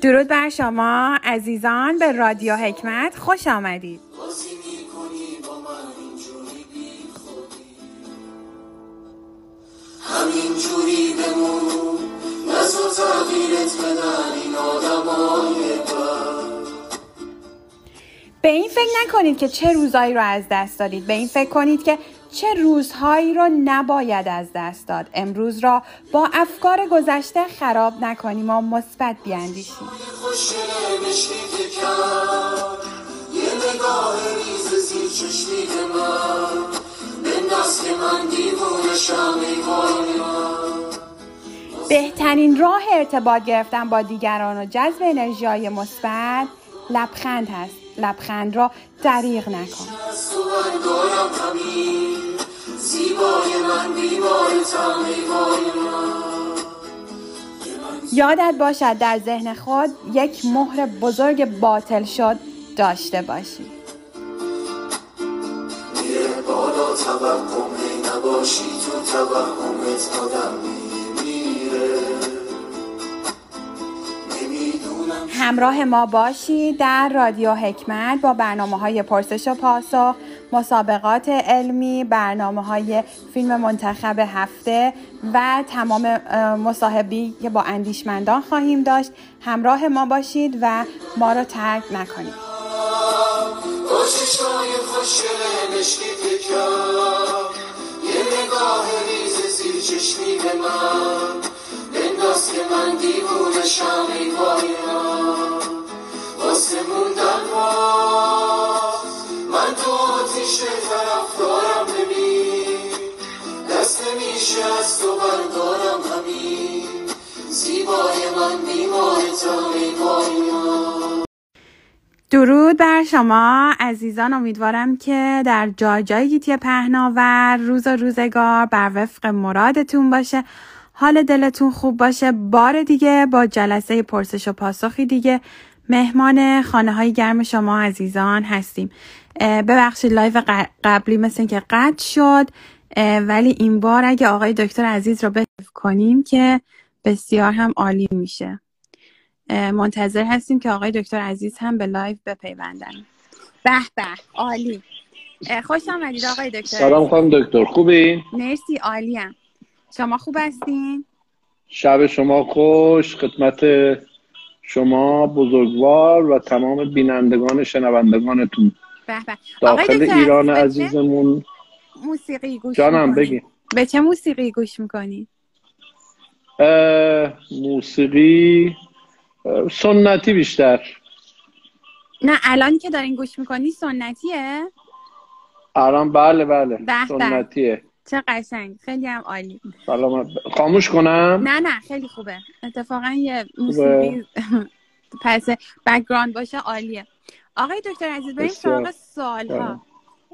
درود بر شما عزیزان به رادیو حکمت خوش آمدید. همین جوری بمون نزو تغییرت بدن این آدمای بد. به این فکر نکنید که چه روزهایی رو از دست دادید. به این فکر کنید که چه روزهایی رو نباید از دست داد. امروز را با افکار گذشته خراب نکنیم و مثبت بیاندیشیم. بهترین راه ارتباط گرفتن با دیگران و جذب انرژی های مثبت لبخند هست. لبخند را دریغ نکن. یادت باشد در ذهن خود یک مهر بزرگ باطل شد داشته باشی. میره بالا توهم هی نباشی تو توهمت آدم میمیره. نمی‌دونم. همراه ما باشید در رادیو حکمت با برنامه های پرسش و پاسخ مسابقات علمی برنامه های فیلم منتخب هفته و تمام مصاحبی که با اندیشمندان خواهیم داشت. همراه ما باشید و ما رو ترک نکنید. درود بر شما عزیزان امیدوارم که در جای جای گیتی پهناور روز و روزگار بر وفق مرادتون باشه. حال دلتون خوب باشه. بار دیگه با جلسه پرسش و پاسخی دیگه مهمان خانه های گرم شما عزیزان هستیم. ببخشید لایو قبلی مثل که قطع شد. ولی این بار اگه آقای دکتر عزیز رو بتف کنیم که بسیار هم عالی میشه. منتظر هستیم که آقای دکتر عزیز هم به لایو بپیوندن. به به عالی. خوش آمدید آقای دکتر سلام خانم دکتر خوبی؟ مرسی عالیم شما خوب هستین؟ شب شما خوش خدمت شما بزرگوار و تمام بینندگان شنوندگانتون. داخل ایران عزیزمون. موسیقی گوش جانم؟ بگی. به چه موسیقی گوش می‌کنی؟ موسیقی سنتی بیشتر. نه الان که دارین گوش می‌کنی سنتیه؟ الان بله بله. سنتیه. چه قشنگ خیلی هم عالی. سلام خاموش کنم؟ نه نه خیلی خوبه. اتفاقا یه موسیقی پس بکگراند باشه عالیه. آقای دکتر عزیز بریم. سراغ سوالها.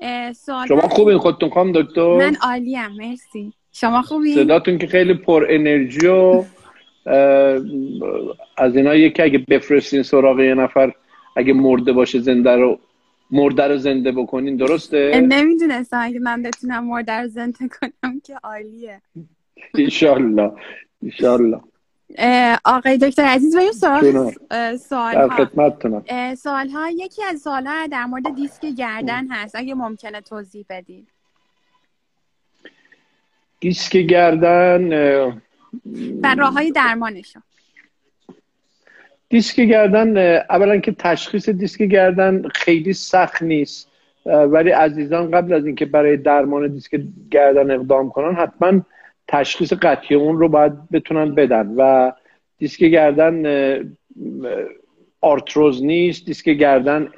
اه، سوال شما خوبین؟ خودتون خانم دکتر؟ من عالیم مرسی. شما خوبی صداتون که خیلی پر انرژی و از اینا یکی اگه بفرستین سراغ یه نفر اگه مرده باشه زنده رو مرده رو زنده بکنین درسته؟ نمی‌دونستم اگه من بتونم مرده رو زنده کنم که عالیه. ایشالله ایشالله آقای دکتر عزیز بریم سوال در ها سوال ها یکی از سوال ها در مورد دیسک گردن هست. اگه ممکنه توضیح بدید دیسک گردن و راه های درمانشون. دیسک گردن اولا که تشخیص دیسک گردن خیلی سخت نیست. ولی عزیزان قبل از اینکه برای درمان دیسک گردن اقدام کنن حتما تشخیص قطعی اون رو باید بتونن بدن و دیسک گردن آرتروز نیست دیسک گردن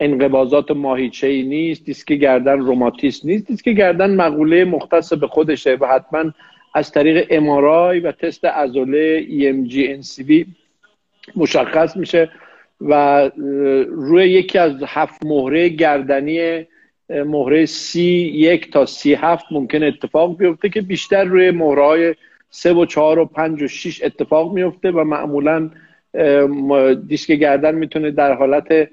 انقباضات ماهیچه ای نیست دیسک گردن روماتیسم نیست دیسک گردن مقوله مختص به خودشه و حتما از طریق امارای و تست عضله EMG NCV مشخص میشه و روی یکی از هفت مهره گردنی مهره سی یک تا سی هفت ممکن اتفاق بیفته که بیشتر روی مهره های سه و چهار و پنج و شیش اتفاق میفته و معمولا دیسک گردن می‌تونه در حالت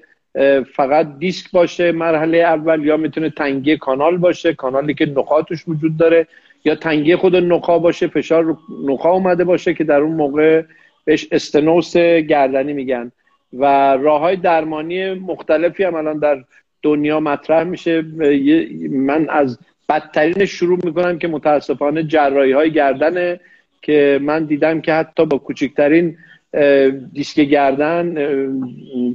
فقط دیسک باشه مرحله اول یا می‌تونه تنگی کانال باشه کانالی که نقاطش وجود داره یا تنگی خود نخا باشه فشار رو نخا اومده باشه که در اون موقع بهش استنوس گردنی میگن. و راه های درمانی مختلفی هم الان در دنیا مطرح میشه. من از بدترین شروع می‌کنم که متاسفانه جراحی های گردنه که من دیدم که حتی با کوچکترین دیسک گردن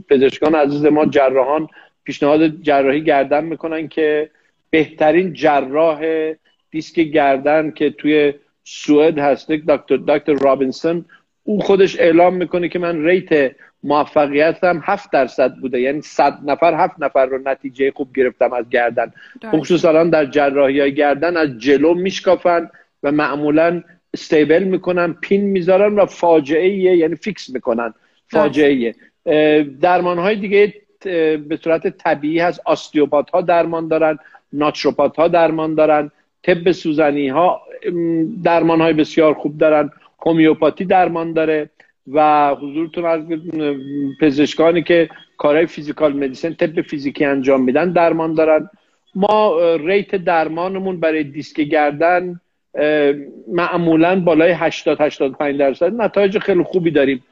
پزشکان عزیز ما جراحان پیشنهاد جراحی گردن می‌کنن که بهترین جراح دیسک گردن که توی سوئد هست. دکتر دکتر رابینسون او خودش اعلام می‌کنه که من rate موفقیتم هفت درصد بوده. یعنی صد نفر هفت نفر رو نتیجه خوب گرفتم از گردن. خصوصا در جراحی های گردن از جلو میشکافن و معمولا stable می‌کنن پین می‌ذارن و فاجعه یعنی فیکس می‌کنن. فاجعه درمان های دیگه به صورت طبیعی هست. osteopath ها درمان دارن naturopath ها درمان دارن طب سوزنی ها درمان های بسیار خوب دارن. هومیوپاتی درمان داره. و حضورتون از پزشکانی که کارهای physical medicine طب فیزیکی انجام میدن درمان دارن. ما rate درمانمون برای دیسک گردن معمولا بالای 80 85 درصد. نتایج خیلی خوبی داریم.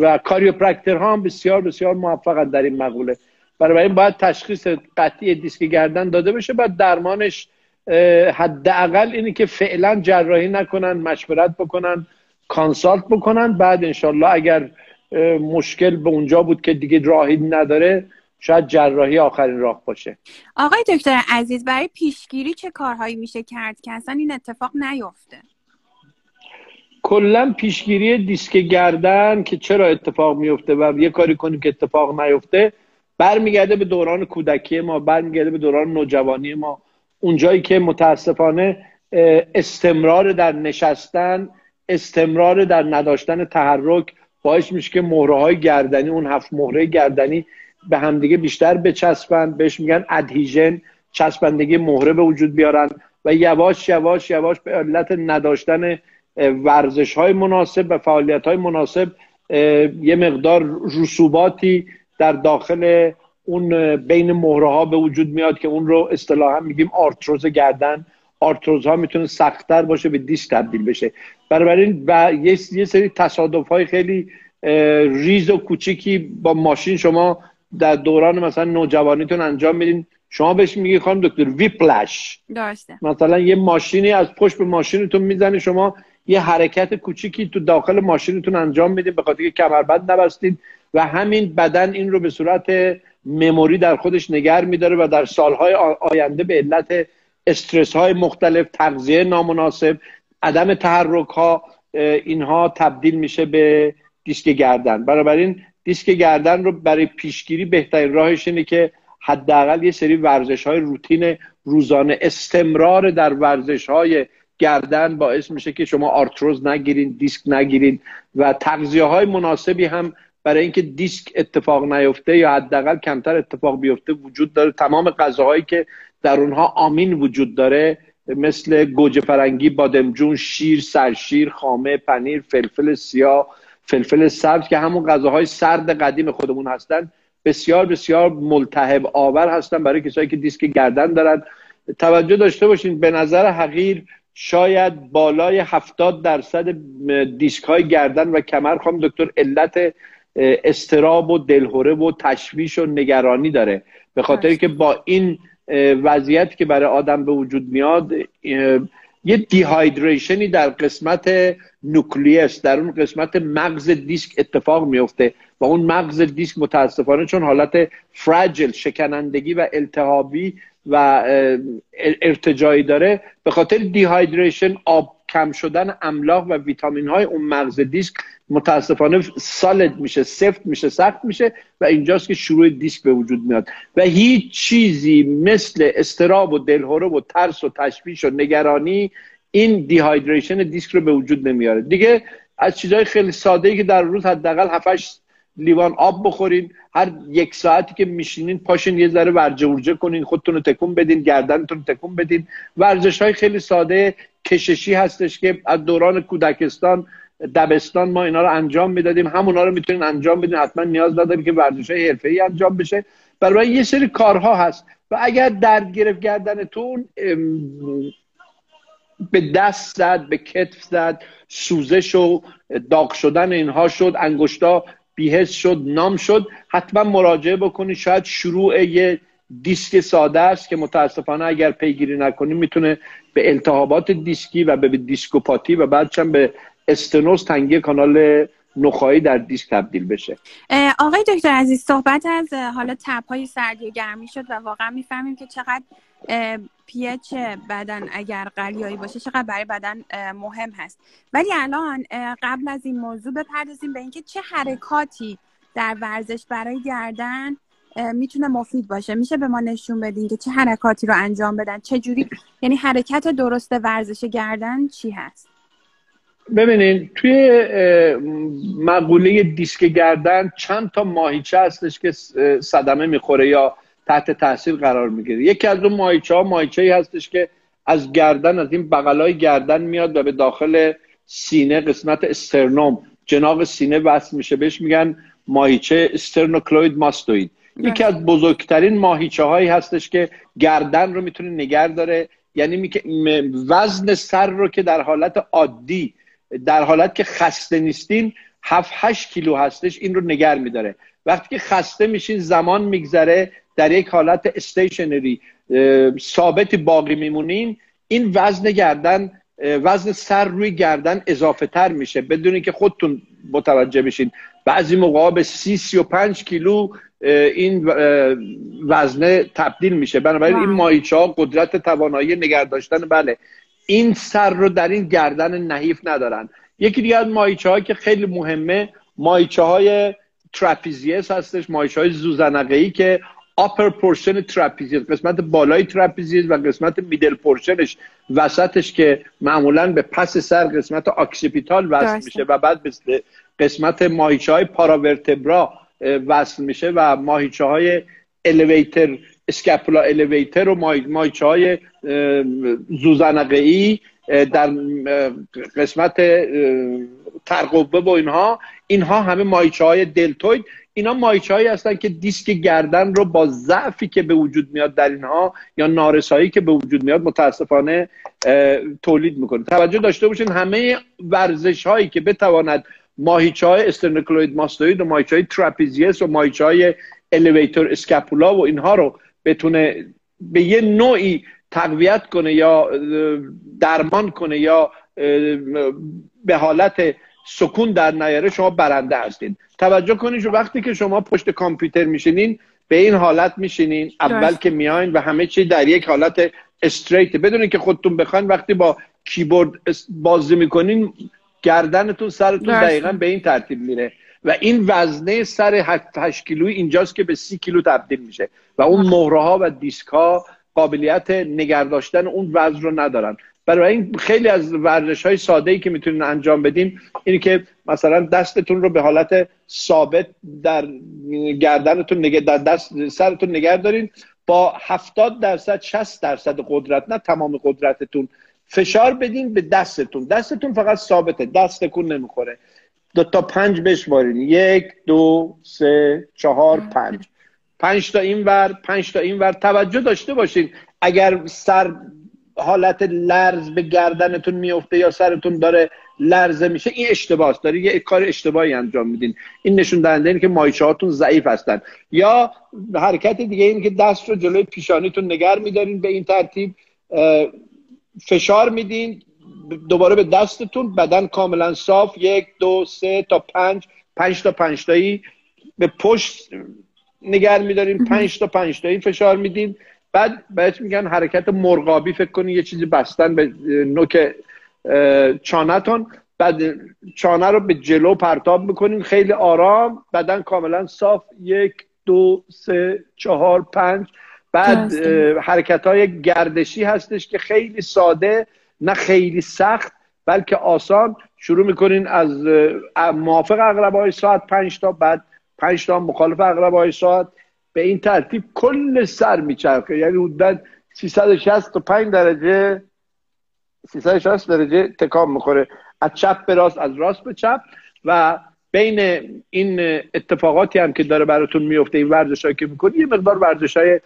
و کاریوپرکتر ها هم بسیار بسیار موفق در این مقوله. برای این باید تشخیص قطعی دیسک گردن داده بشه بعد درمانش حداقل اینه که فعلا جراحی نکنن مشورت بکنن. کانسالت بکنن. بعد انشالله اگر مشکل به اونجا بود که دیگه راهی نداره شاید جراحی آخرین راه باشه. آقای دکتر عزیز برای پیشگیری چه کارهایی میشه کرد که اصلا این اتفاق نیفته؟ کلا پیشگیری دیسک گردن که چرا اتفاق میفته و یه کاری کنیم که اتفاق نیفته برمیگرده به دوران کودکی ما برمیگرده به دوران نوجوانی ما. اونجایی که متاسفانه استمرار در نشستن استمرار در نداشتن تحرک باعث میشه که مهره های گردنی اون هفت مهره گردنی به همدیگه بیشتر بچسبن. بهش میگن ادهیژن چسبندگی مهره به وجود بیارن و یواش یواش یواش به علت نداشتن ورزش های مناسب و فعالیت های مناسب یه مقدار رسوباتی در داخل اون بین مهره ها به وجود میاد که اون رو اصطلاحا میگیم آرتروز گردن. آرتروز ها می‌تونه سختتر باشه به دیسک تبدیل بشه. بنابراین و یه سری تصادف های خیلی ریز و کوچیکی با ماشین شما در دوران مثلا نوجوانیتون انجام میدین. شما بهش میگی خانم دکتر whiplash. درسته. مثلا یه ماشینی از پشت به ماشینتون می‌زنه شما یه حرکت کوچیکی تو داخل ماشینتون انجام میدین به خاطر که کمربند نبستید و همین بدن این رو به صورت مموری در خودش نگر میداره و در سالهای آینده به علت استرس های مختلف تغذیه نامناسب عدم تحرک ها اینها تبدیل میشه به دیسک گردن. بنابراین دیسک گردن رو برای پیشگیری بهترین راهش اینه که حداقل یه سری ورزش های روتین روزانه استمرار در ورزش های گردن باعث میشه که شما آرتروز نگیرین دیسک نگیرین و تغذیه های مناسبی هم برای اینکه دیسک اتفاق نیفته یا حداقل کمتر اتفاق بیفته وجود داره. تمام غذاهایی که در اونها amine وجود داره مثل گوجه فرنگی بادمجون شیر سرشیر خامه پنیر فلفل سیاه فلفل سبز که همون غذاهای سرد قدیم خودمون هستن بسیار بسیار ملتهب آور هستن برای کسایی که دیسک گردن دارن. توجه داشته باشین به نظر حقیر شاید بالای هفتاد درصد دیسک های گردن و کمر خواهم دکتر علت استراب و دلهوره و تشویش و نگرانی داره. به خاطر که با این وضعیت که برای آدم به وجود میاد یه دیهایدریشنی در قسمت نوکلیس در اون قسمت مغز دیسک اتفاق میفته و اون مغز دیسک متاسفانه چون حالت fragile شکنندگی و التهابی و ارتجایی داره به خاطر dehydration آب کم شدن املاح و ویتامین های اون مغز دیسک متاسفانه solid میشه سفت میشه سخت میشه و اینجاست که شروع دیسک به وجود میاد. و هیچ چیزی مثل اضطراب و دلهوره و ترس و تشویش و نگرانی این dehydration دیسک رو به وجود نمیاره. دیگه از چیزهای خیلی ساده ای که در روز حداقل 7 لیوان آب بخورین. هر یک ساعتی که میشینین پاشین یه ذره ورجه ورجه کنین خودتون رو تکون بدین گردنتون رو تکون بدین. ورزش های خیلی ساده کششی هستش که از دوران کودکستان دبستان ما اینا رو انجام می‌دادیم. همونا رو می‌تونین انجام بدین. حتما نیاز نداری که ورزش های حرفه ای انجام بشه. برای یه سری کارها هست. و اگر درد گرفت گردنتون به دست زد به کتف زد سوزش و داغ شدن اینها شد انگشتا بی‌حس شد numb شد حتما مراجعه بکنید. شاید شروع یه دیسک ساده است که متاسفانه اگر پیگیری نکنیم می‌تونه به التهابات دیسکی و به دیسکوپاتی و بعدش به استنوز تنگی کانال نخاعی در دیسک تبدیل بشه. آقای دکتر عزیز صحبت از حالا طب های سردی و گرمی شد و واقعا می‌فهمیم که چقدر پیچ بدن اگر قلیایی باشه چقدر برای بدن مهم هست. ولی الان قبل از این موضوع بپردازیم به اینکه چه حرکاتی در ورزش برای گردن می‌تونه مفید باشه. میشه به ما نشون بدین که چه حرکاتی رو انجام بدن چه جوری یعنی حرکت درست ورزش گردن چی هست؟ ببینین توی مقوله دیسک گردن چند تا ماهیچه هستش که صدمه می‌خوره یا تحت تاثیر قرار می‌گیره. یکی از اون ماهیچه ها ماهیچه ای هستش که از گردن از این بغلای گردن میاد و به داخل سینه قسمت استرنوم جناق سینه وصل میشه. بهش میگن ماهیچه استرنوکلوید ماستوید یکی از بزرگترین ماهیچه هایی هستش که گردن رو می‌تونه نگر داره. یعنی وزن سر رو که در حالت عادی در حالت که خسته نیستین 7 8 کیلو هستش این رو نگر میداره. وقتی که خسته میشین زمان میگذره در یک حالت استیشنری ثابت باقی میمونین این وزن گردن وزن سر روی گردن اضافه تر میشه. بدون که خودتون متوجه بشین. بعضی موقع به سی سی و پنج کیلو این وزنه تبدیل میشه. بنابراین این ماهیچه ها قدرت توانایی نگه داشتن بله. این سر رو در این گردن نحیف ندارن. یکی دیگه از ماهیچه ها که خیلی مهمه ماهیچه های trapezius هستش ماهیچه های زوزنقه ای که upper portion trapezius قسمت بالای تراپیزیس و قسمت middle portion ش وسطش که معمولا به پس سر قسمت occipital وصل میشه و بعد به قسمت ماهیچه های paravertebra وصل میشه و ماهیچه های elevator اسکاپولا الیویتر و ماهیچه های زوزنقه ای در قسمت ترقبه با اینها اینها همه ماهیچه های دلتوید. اینا مایچه هایی هستن که دیسک گردن رو با ضعفی که به وجود میاد در اینها یا نارسایی که به وجود میاد متاسفانه تولید می‌کنه. توجه داشته باشین همه ورزش هایی که بتواند ماهیچه های استرنکلوید ماستوید و ماهیچه های تراپیزیس و ماهیچه های الیویتور اسکاپولا و اینها رو بتونه به یه نوعی تقویت کنه یا درمان کنه یا به حالت سکون در نیاره شما برنده هستید توجه کنید وقتی که شما پشت کامپیوتر میشینین به این حالت میشینین اول که میاین و همه چی در یک حالت استریت بدونین که خودتون بخواین وقتی با کیبورد بازی می‌کنین گردنتون سرتون دقیقا به این ترتیب میره. و این وزنه سر 8 کیلویی اینجاست که به 30 کیلو تبدیل میشه. و اون مهره ها و دیسک ها قابلیت نگرداشتن اون وزن رو ندارن. برای این خیلی از ورزش های ساده ای که می‌تونین انجام بدین اینه که مثلا دستتون رو به حالت ثابت در گردنتون نگه در دست سرتون نگه دارین. با 70 درصد 60 درصد قدرت نه تمام قدرتتون فشار بدین به دستتون. دستتون فقط ثابته دست تکون نمی‌خوره. دو تا پنج بشمارین. یک دو سه چهار پنج. پنج تا این ور پنج تا این ور. توجه داشته باشین. اگر سر حالت لرز به گردنتون میفته یا سرتون داره لرزه میشه این اشتباهه داره یه کار اشتباهی انجام میدین. این نشون دهنده اینه که مایچه هاتون ضعیف هستن. یا حرکت دیگه این که دست رو جلوی پیشانیتون نگر میدارین به این ترتیب. فشار میدین. دوباره به دستتون. بدن کاملا صاف. یک دو سه تا پنج. پنج تا پنج تایی به پشت نگر میدارین پنج تا پنج تایی فشار میدین. بعد بهش میگن حرکت مرغابی فکر کنی یه چیزی بستن به نوک چانتون بعد چانه رو به جلو پرتاب می‌کنین خیلی آرام بدن کاملا صاف. یک دو سه چهار پنج. بعد حرکت های گردشی هستش که خیلی ساده نه خیلی سخت بلکه آسان. شروع می‌کنین از موافق اقرب های ساعت پنج تا بعد پنج تا مخالف اقرب های ساعت به این ترتیب کل سر میچرخه. یعنی حدود 365 درجه 360 درجه تکام می‌خوره. از چپ به راست از راست به چپ. و بین این اتفاقاتی هم که داره براتون میفته این ورزش که می‌کنی یه مقدار ورزش های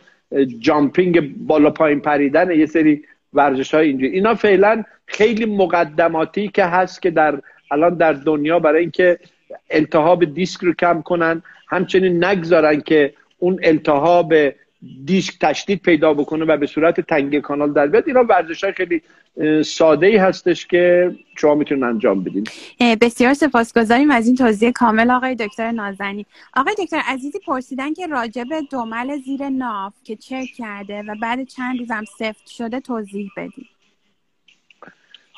جامپینگ بالا پایین پریدن یه سری ورزش های اینجوری. اینا فعلا خیلی مقدماتی که هست که در الان در دنیا برای اینکه التهاب دیسک رو کم کنن همچنین نگذارن که اون التهاب دیسک تشدید پیدا بکنه و به صورت تنگ کانال در بیاد. اینا ورزش های خیلی ساده ای هستش که شما می‌تونن انجام بدین. بسیار سپاسگزاریم از این توضیح کامل آقای دکتر نازنی آقای دکتر عزیزی پرسیدن که راجب دومل زیر ناف که چک کرده و بعد چند روزم سفت شده توضیح بدید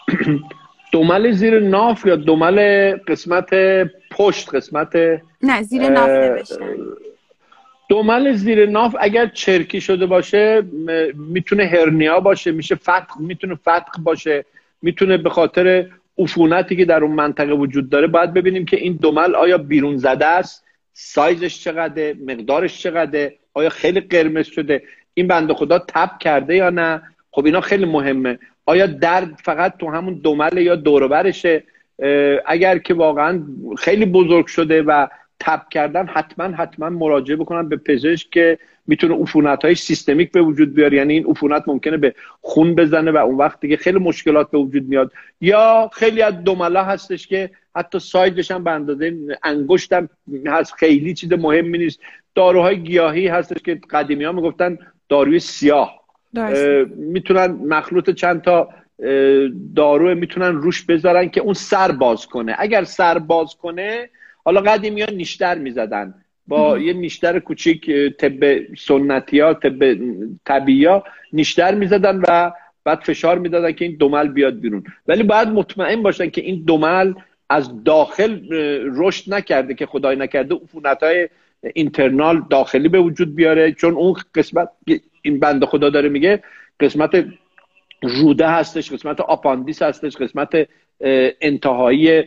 دومل زیر ناف یا دومل قسمت پشت قسمت نه زیر ناف نوشتن دومل زیر ناف اگر چرکی شده باشه می‌تونه هرنیا باشه میشه فتق می‌تونه فتق باشه می‌تونه به خاطر عفونتی که در اون منطقه وجود داره باید ببینیم که این دومل آیا بیرون زده است سایزش چقدره مقدارش چقدره آیا خیلی قرمز شده این بنده خدا تب کرده یا نه؟ خب اینا خیلی مهمه. آیا درد فقط تو همون دومل یا دوربرشه اگر که واقعا خیلی بزرگ شده و تب کردن حتما حتما مراجعه بکنن به پزشک که می‌تونه عفونت های سیستمیک به وجود بیاره. یعنی این عفونت ممکنه به خون بزنه و اون وقت دیگه خیلی مشکلات به وجود میاد. یا خیلی از دوملا هستش که حتی سایدش هم به اندازه انگشت هم هست. خیلی چیز مهمی نیست. داروهای گیاهی هستش که قدیمی ها می‌گفتن داروی سیاه. می‌تونن مخلوط چند تا دارو می‌تونن روش بذارن که اون سر باز کنه. اگر سر باز کنه حالا قدیمی ها نیشتر می‌زدن. با یه نیشتر کوچیک طب سنتی ها طب طبیعی ها نیشتر می‌زدن و بعد فشار می‌دادن که این دومل بیاد بیرون. ولی باید مطمئن باشن که این دومل از داخل رشد نکرده که خدای نکرده. عفونت های اینترنال داخلی به وجود بیاره. چون اون قسمت این بند خدا داره میگه قسمت روده هستش قسمت آپاندیس هستش قسمت انتهایی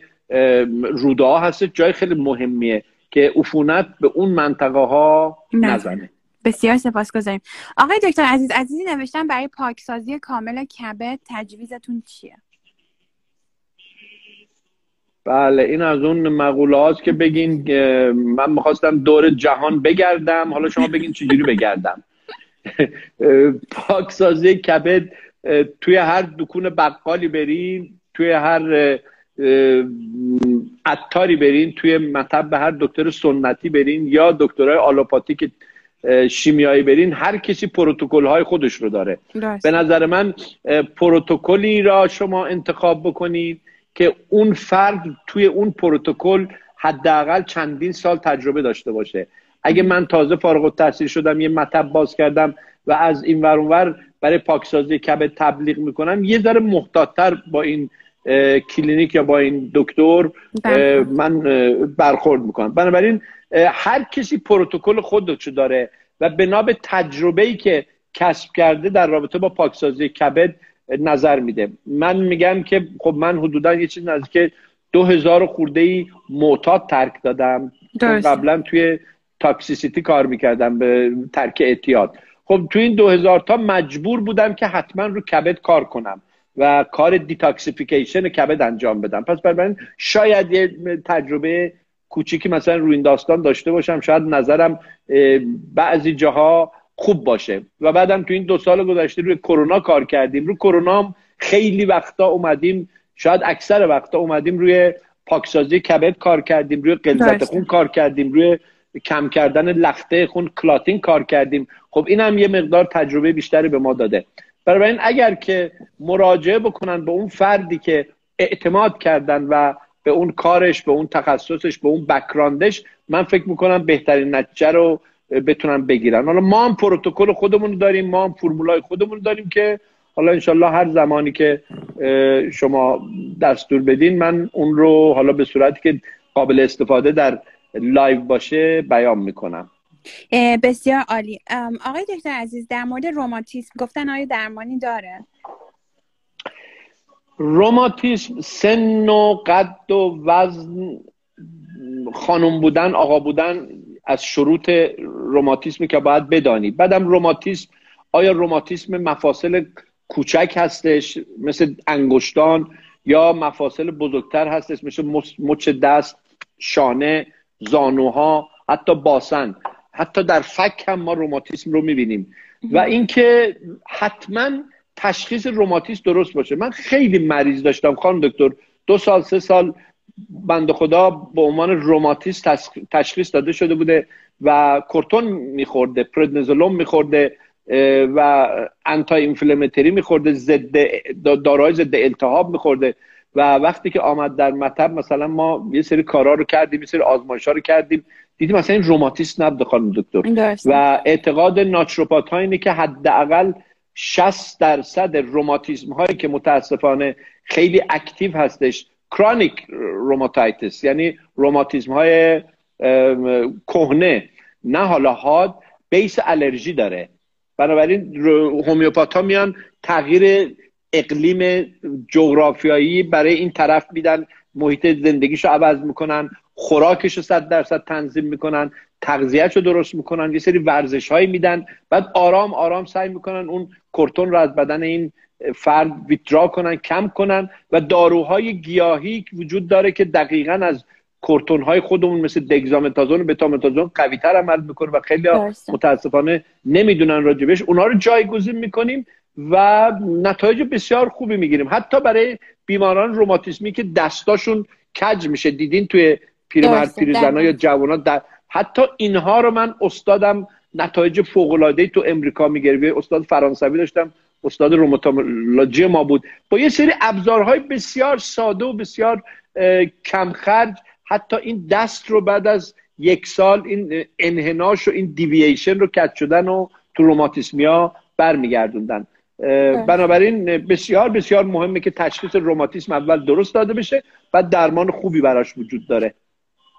روده ها هستش. جای خیلی مهمیه که عفونت به اون منطقه ها نزنه. بسیار سپاسگزاریم آقای دکتر عزیز عزیزی نوشتن برای پاکسازی کامل کبد تجویزتون چیه؟ بله این از اون مقوله که بگین من می‌خواستم دور جهان بگردم. حالا شما بگین چجوری بگردم. پاکسازی کبد توی هر دکون بقالی برین توی هر عطاری برین توی مطب به هر دکتر سنتی برین یا دکترهای آلوپاتیک شیمیایی برین هر کسی پروتکل های خودش رو داره. به نظر من پروتکلی را شما انتخاب بکنید که اون فرد توی اون پروتکل حداقل چندین سال تجربه داشته باشه. اگه من تازه فارغ التحصیل شدم یه مطب باز کردم و از این ور برای پاکسازی کبد تبلیغ می‌کنم یه ذره محتاطتر با این کلینیک یا با این دکتر. من برخورد می‌کنم. بنابراین هر کسی پروتکل خودشو داره و بنا به تجربه ای که کسب کرده در رابطه با پاکسازی کبد نظر میده. من میگم که خب من حدودا یه چیز نزدیک دو هزار خورده ای معتاد ترک دادم. قبلا توی toxicity کار می‌کردم به ترک اعتیاد. خب توی این دو هزار تا مجبور بودم که حتما رو کبد کار کنم و کار detoxification کبد انجام بدم. پس بنابراین شاید یه تجربه کوچیکی مثلا روی این داستان داشته باشم شاید نظرم بعضی جاها خوب باشه. و بعدم تو این دو سال گذشته روی کرونا کار کردیم. روی کرونا خیلی وقتا اومدیم شاید اکثر وقتا اومدیم روی پاکسازی کبد کار کردیم روی غلظت خون کار کردیم روی کم کردن لخته خون clotting کار کردیم. خب این هم یه مقدار تجربه بیشتری به ما داده. برای این اگر که مراجعه بکنن به اون فردی که اعتماد کردن و به اون کارش به اون تخصصش به اون background ش من فکر می‌کنم بهترین نتیجه رو بتونن بگیرن. حالا ما هم پروتکل خودمون داریم ما هم فرمولای خودمون داریم که حالا انشالله هر زمانی که شما دستور بدین من اون رو حالا به صورتی که قابل استفاده در live باشه بیان می‌کنم. بسیار عالی. آقای دکتر عزیز در مورد روماتیسم گفتن آیا درمانی داره؟ روماتیسم سن و قد و وزن خانم بودن آقا بودن از شروط روماتیسمی که باید بدانید. بعدم روماتیسم آیا روماتیسم مفاصل کوچک هستش مثل انگشتان یا مفاصل بزرگتر هستش مثل مچ دست شانه؟ زانوها حتی باسن حتی در فک هم ما روماتیسم رو می‌بینیم. و اینکه حتما تشخیص روماتیسم درست باشه. من خیلی مریض داشتم خانم دکتر. دو سال سه سال بند خدا به عنوان روماتیسم تشخیص داده شده بوده و کورتون میخورده پردنزولوم میخورده و انتا اینفلامتری میخورده ضد دارای ضد التهاب میخورده. و وقتی که آمد در مطب مثلا ما یه سری کارا رو کردیم یه سری آزمایش ها رو کردیم. دیدیم مثلا این روماتیسم نبوده خانم دکتر. و اعتقاد ناتروپات ها اینه که حداقل 60 درصد روماتیسم هایی که متاسفانه خیلی active هستش chronic rheumatitis یعنی روماتیسم های کهنه. نه حالا حاد base allergy داره. بنابراین هومیوپات ها میان تغییر اقلیم جغرافیایی برای این طرف میدن محیط زندگیشو عوض می‌کنن خوراکش رو صد درصد تنظیم می‌کنن تغذیهش رو درست می‌کنن یه سری ورزش هایی میدن. بعد آرام آرام سعی می‌کنن اون کورتون رو از بدن این فرد ویترا کنن کم کنن. و داروهای گیاهی وجود داره که دقیقا از کورتون های خودمون مثل دگزامتازون و بتامتازون قوی تر عمل می‌کنه و خیلی متاسفانه نمی‌دونن راجبش. اونها رو جایگزین می‌کنیم. و نتایج بسیار خوبی می‌گیریم. حتی برای بیماران روماتیسمی که دستاشون کج میشه. دیدین توی پیرمرد پیرزنا یا جوانات در حتی اینها رو من استادم نتایج فوق العاده تو امریکا می‌گیره. استاد فرانسوی داشتم استاد روماتولوژی ما بود. با یه سری ابزارهای بسیار ساده و بسیار کمخرج حتی این دست رو بعد از یک سال این انحناش و این دیوییشن رو کت شدن و تو روماتیسمیا برمیگردوندن. بنابراین بسیار بسیار مهمه که تشخیص روماتیسم اول درست داده بشه و درمان خوبی براش وجود داره.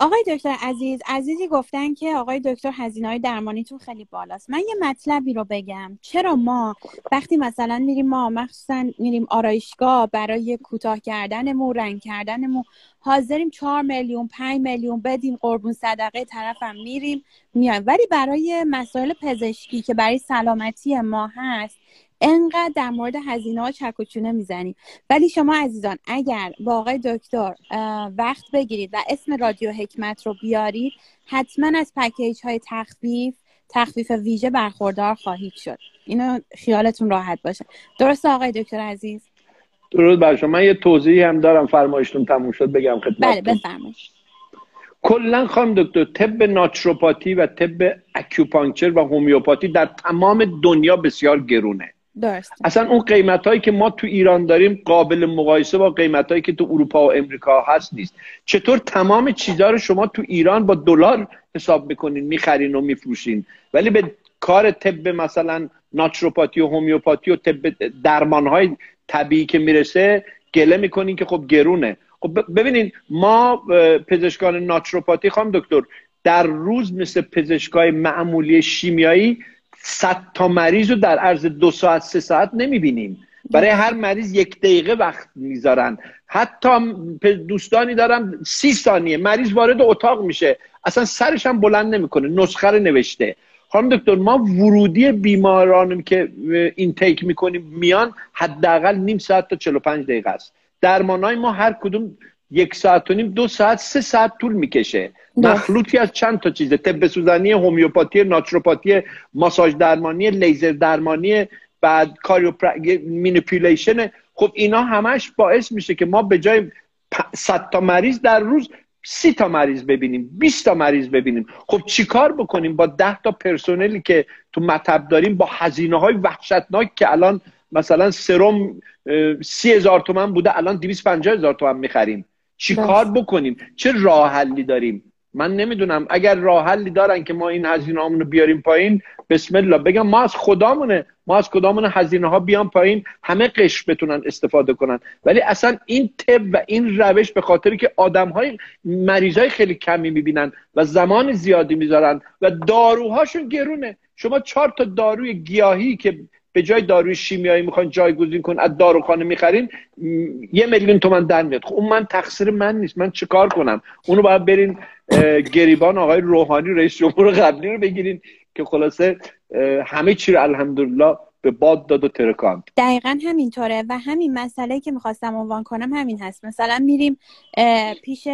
آقای دکتر عزیز عزیزی گفتن که آقای دکتر هزینه های درمانیتون خیلی بالاست. من یه مطلبی رو بگم. چرا ما وقتی مثلا میریم ما مخصوصا میریم آرایشگاه برای کوتاه کردنمون رنگ کردنمون حاضریم چهار میلیون پنج میلیون بدیم قربون صدقه طرفم میریم میایم. ولی برای مسائل پزشکی که برای سلامتی ما هست انقدر در مورد هزینه ها چک و چونه می‌زنیم ولی شما عزیزان اگر با آقای دکتر وقت بگیرید و اسم رادیو حکمت رو بیارید حتما از پکیج های تخفیف تخفیف ویژه برخوردار خواهید شد. اینو خیالتون راحت باشه. درست آقای دکتر عزیز؟ درود بر شما. من یه توضیحی هم دارم. فرمایشتون تموم شد. بگم خدمتتون. بله بفرمایید. کلا خانم دکتر طب ناتروپاتی و طب اکیوپانکچر و هومیوپاتی در تمام دنیا بسیار گرونه. درست. اصلا اون قیمت هایی که ما تو ایران داریم قابل مقایسه با قیمت هایی که تو اروپا و امریکا هست نیست. چطور تمام چیزها رو شما تو ایران با دلار حساب می‌کنین می‌خرین و میفروشین؟ ولی به کار طب مثلا ناتروپاتی و هومیوپاتی و طب درمان های طبیعی که می‌رسه گله می‌کنین که خب گرونه. خب ببینین ما پزشکان ناتروپاتی خواهم دکتر در روز مثل پزشکای معمولی شیمیایی صد تا مریض رو در عرض دو ساعت سه ساعت نمی‌بینیم. برای هر مریض یک دقیقه وقت می‌ذارن. حتی دوستانی دارم سی ثانیه. مریض وارد اتاق میشه. اصلا سرش هم بلند نمی‌کنه. نسخه رو نوشته. خانم دکتر ما ورودی بیمارانم که intake می‌کنیم میان حداقل نیم ساعت تا 45 دقیقه است. درمانای ما هر کدوم یک ساعت و نیم دو ساعت سه ساعت طول می‌کشه. مخلوطی از چند تا چیزه؟ طب سوزنی هومیوپاتی ناتروپاتی ماساژ درمانی لیزر درمانی بعد chiropr... manipulation خب اینا همش باعث میشه که ما به جای 100 تا مریض در روز سی تا مریض ببینیم 20 تا مریض ببینیم. خب چیکار بکنیم با 10 تا پرسنلی که تو مطب داریم با هزینه های وحشتناک که الان مثلا سرم سی هزار تومن بوده الان 250 هزار تومن می‌خریم. چیکار بکنیم؟ چه راه حلی داریم؟ من نمی‌دونم. اگر راه حلی دارن که ما این هزینه رو بیاریم پایین بسم الله. بگم ما از خدامونه ما از کدامون هزینه ها بیان پایین همه قش بتونن استفاده کنن. ولی اصلا این طب و این روش به خاطری که آدم های مریض های خیلی کمی می‌بینن و زمان زیادی می‌ذارن و داروهاشون گرونه. شما چهار تا داروی گیاهی که به جای داروی شیمیایی می‌خواین جایگزین کن از داروخانه می‌خرین یه میلیون تومن در میاد. خب اون من تقصیر من نیست من چیکار کنم؟ اونو باید برین گریبان آقای روحانی رئیس جمهور قبلی رو بگیرین که خلاصه همه چی رو الحمدلله به باد داد و ترکاند. دقیقا همینطوره و همین مسئله که می‌خواستم عنوان کنم همین هست. مثلا میریم پیش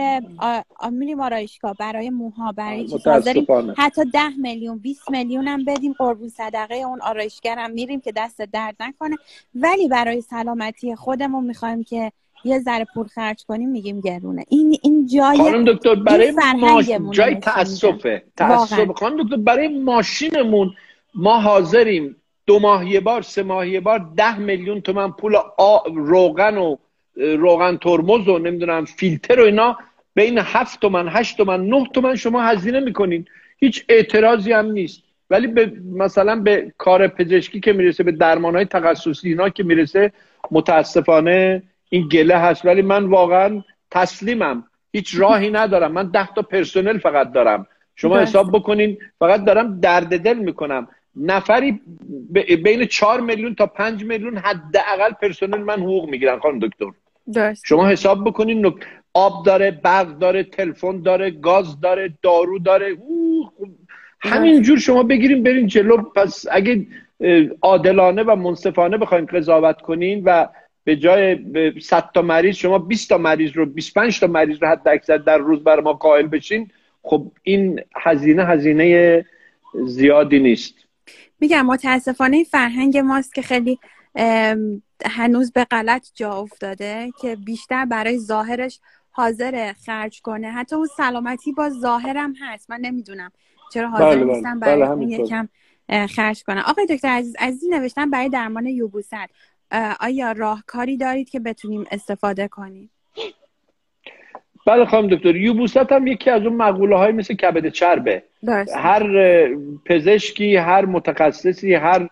میریم آرایشگاه برای موها برای حتی ده میلیون 20 میلیون هم بدیم. قربون صدقه اون آرایشگرم میریم که دست درد نکنه. ولی برای سلامتی خودمون می‌خوایم که یه ذره پول خرج کنیم میگیم گرونه. این این جای خانم دکتر برای ماش... جای تاسفه تاسف خانم دکتر برای ماشینمون ما حاضریم دو ماه یه بار سه ماه یه بار ده میلیون تومن پول آ... روغن و روغن ترمز و نمی‌دونم فیلتر و اینا بین هفت تومن هشت تومن نه تومن شما هزینه می‌کنین. هیچ اعتراضی هم نیست. ولی به مثلا به کار پزشکی که می‌رسه به درمان های تخصصی اینا که می‌رسه متاسفانه این گله هست. ولی من واقعا تسلیمم. هیچ راهی ندارم. من ده تا پرسنل فقط دارم. شما حساب بکنین فقط دارم درد دل می‌کنم. نفری بین چهار میلیون تا پنج میلیون حداقل پرسنل من حقوق می‌گیرن خانم دکتر. درست. شما حساب بکنین آب داره برق داره تلفن داره گاز داره دارو داره. همینجور شما بگیریم برین جلو. پس اگه عادلانه و منصفانه بخواین قضاوت کنین و به جای 100 تا مریض شما 20 تا مریض رو 25 تا مریض رو حد اکثر در روز بر ما قائل بشین خب این هزینه هزینه زیادی نیست. میگم متاسفانه این فرهنگ ماست که خیلی هنوز به غلط جا افتاده که بیشتر برای ظاهرش حاضر خرج کنه. حتی اون سلامتی با ظاهرم هست. من نمی‌دونم چرا حاضر بله, بله. نیستم برای بله یکم خرج کنم. آقای دکتر عزیز عزیزی نوشتن برای درمان یوبوست آیا راهکاری دارید که بتونیم استفاده کنیم؟ بله خانم دکتر یبوست هم یکی از اون مقوله های مثل کبد چربه. هر پزشکی هر متخصصی هر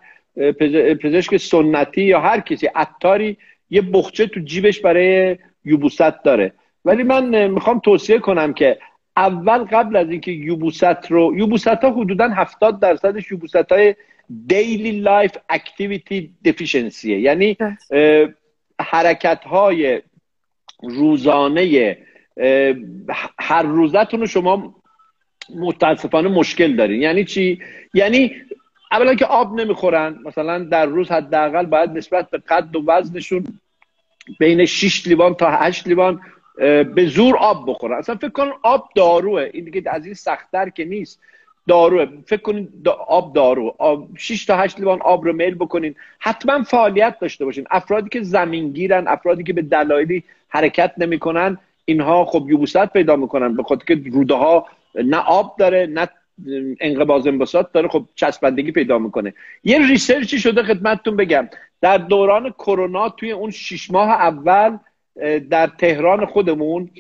پزشک سنتی یا هر کسی عطاری یه بقچه تو جیبش برای یبوست داره. ولی من می‌خوام توصیه کنم که اول قبل از اینکه یبوست رو یبوست ها حدودا 70 درصدش یبوست های daily life activity deficiency ه یعنی حرکت های روزانه هر روزتون رو شما متاسفانه مشکل دارین. یعنی چی؟ یعنی اولا که آب نمی‌خورن مثلا در روز حداقل باید نسبت به قد و وزنشون بین 6 لیوان تا 8 لیوان به زور آب بخورن. اصلا فکر کن آب داروه. این دیگه از این سختتر که نیست. داروه. فکر کنید آب دارو. آب 6 تا 8 لیوان آب رو میل بکنین. حتما فعالیت داشته باشین. افرادی که زمینگیرن افرادی که به دلایلی حرکت نمی‌کنن اینها خب یوبوست پیدا می‌کنن به خاطر که روده ها نه آب داره نه انقباض انبساط داره خب چسبندگی پیدا می‌کنه. یه ریسرچی شده خدمتتون بگم. در دوران کرونا توی اون شش ماه اول در تهران خودمون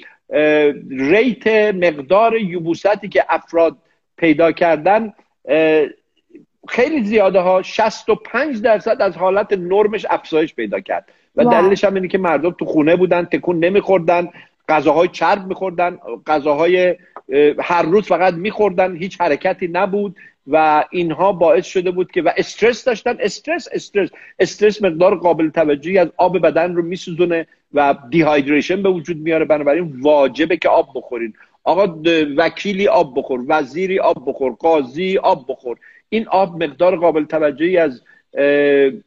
ریت مقدار یوبوستی که افراد پیدا کردن خیلی زیاده ها. 65 درصد از حالت نرمش افزایش پیدا کرد. و دلیلش هم اینه که مردم تو خونه بودن تکون نمیخوردن. غذاهای چرب میخوردن غذاهای هر روز فقط میخوردن هیچ حرکتی نبود و اینها باعث شده بود که و استرس داشتن. استرس استرس. استرس مقدار قابل توجهی از آب بدن رو میسوزونه و دیهایدریشن به وجود میاره. بنابراین واجبه که آب بخورین. آقا وکیلی آب بخور وزیری آب بخور قاضی آب بخور. این آب مقدار قابل توجهی از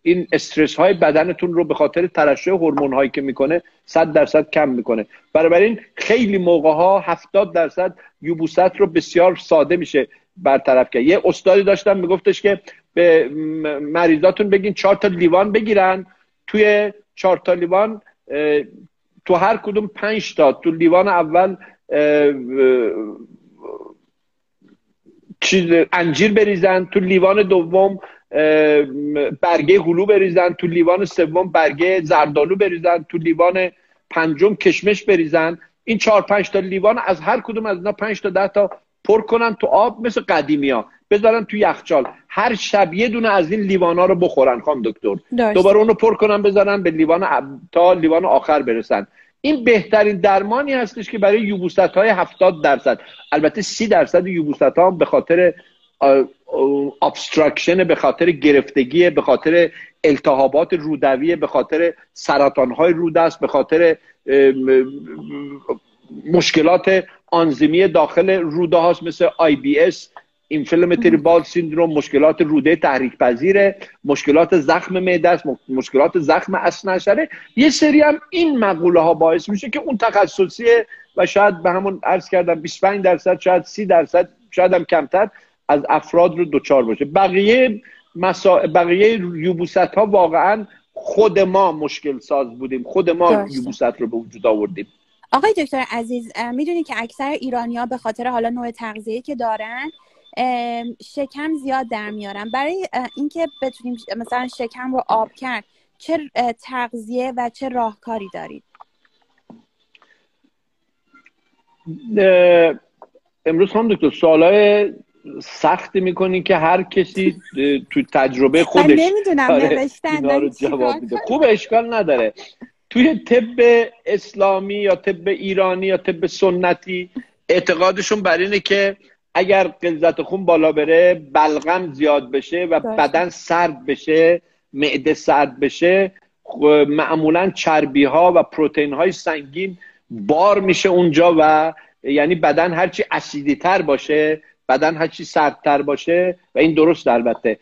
این استرس های بدنتون رو به خاطر ترشح هورمون هایی که می‌کنه 100 درصد کم می‌کنه. این خیلی موقع ها 70 درصد یوبوست رو بسیار ساده میشه برطرف کرد. یه استادی داشتم میگفتش که به مریضاتون بگین چهار تا لیوان بگیرن. توی چهار تا لیوان تو هر کدوم پنج تا. تو لیوان اول چیز انجیر بریزن. تو لیوان دوم برگه هلو بریزن تو لیوان سوم برگه زردالو بریزن تو لیوان پنجم کشمش بریزن. این چهار پنج تا لیوان از هر کدوم از اینا پنج تا ده تا پر کنن تو آب مثل قدیمی ها بذارن تو یخچال. هر شب یه دونه از این لیوان ها رو بخورن خانم دکتر. دوباره اونو پر کنن بذارن به لیوان تا لیوان آخر برسن. این بهترین درمانی هستش که برای یوبوست های 70 درصد. البته 30 درصد یبوست ها به خاطر obstruction به خاطر گرفتگی به خاطر التهابات رودویه به خاطر سرطان های روده است به خاطر مشکلات آنزیمی داخل روده هاست مثل IBS inflammatory bowel syndrome مشکلات روده تحریک پذیره مشکلات زخم معده است مشکلات زخم اثنی عشره یه سری هم این مقوله ها باعث میشه که اون تخصصی و شاید به همون عرض کردم 25 درصد شاید 30 درصد شاید هم کمتر از افراد رو دوچار باشه. بقیه مسا... بقیه یوبوست ها واقعا خود ما مشکل ساز بودیم. خود ما یوبوست رو به وجود آوردیم. آقای دکتر عزیز می‌دونی که اکثر ایرانیا به خاطر حالا نوع تغذیه که دارن شکم زیاد در میارن. برای اینکه بتونیم مثلا شکم رو آب کرد چه تغذیه و چه راهکاری دارید؟ امروز هم دکتر سوالای سختی می‌کنی که هر کسی تو تجربه خودش نمی‌دونم نوشتن جواب میده. خوب اشکال نداره. توی طب اسلامی یا طب ایرانی یا طب سنتی اعتقادشون بر اینه که اگر قلزت خون بالا بره بلغم زیاد بشه و بدن سرد بشه معده سرد بشه معمولا چربی ها و پروتئین های سنگین بار میشه اونجا و یعنی بدن هرچی اسیدی تر باشه بدن هرچی سردتر باشه و این درست البته.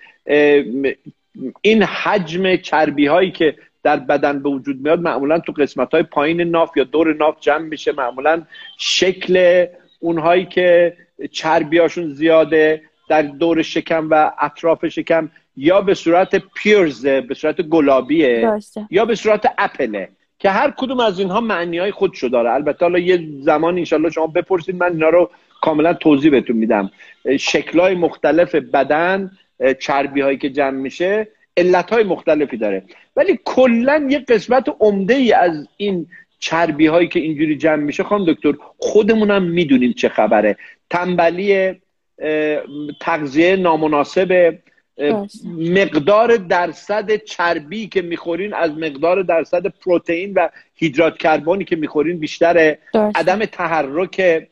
این حجم چربی هایی که در بدن به وجود میاد معمولا تو قسمت های پایین ناف یا دور ناف جمع میشه. معمولا شکل اونهایی که چربیاشون زیاده در دور شکم و اطراف شکم یا به صورت پیرزه به صورت گلابیه یا به صورت اپله که هر کدوم از اینها معنی های خودشو داره. البته حالا یه زمان انشالله شما بپرسید من اینا رو کاملا توضیح بهتون میدم. شکلهای مختلف بدن چربی هایی که جمع میشه علت های مختلفی داره. ولی کلا یه قسمت عمده ای از این چربی هایی که اینجوری جمع میشه خانم دکتر خودمونم می‌دونیم چه خبره. تنبلی تغذیه نامناسب مقدار درصد چربی که می‌خورین از مقدار درصد پروتئین و هیدرات کربنی که می‌خورین بیشتره. عدم تحرک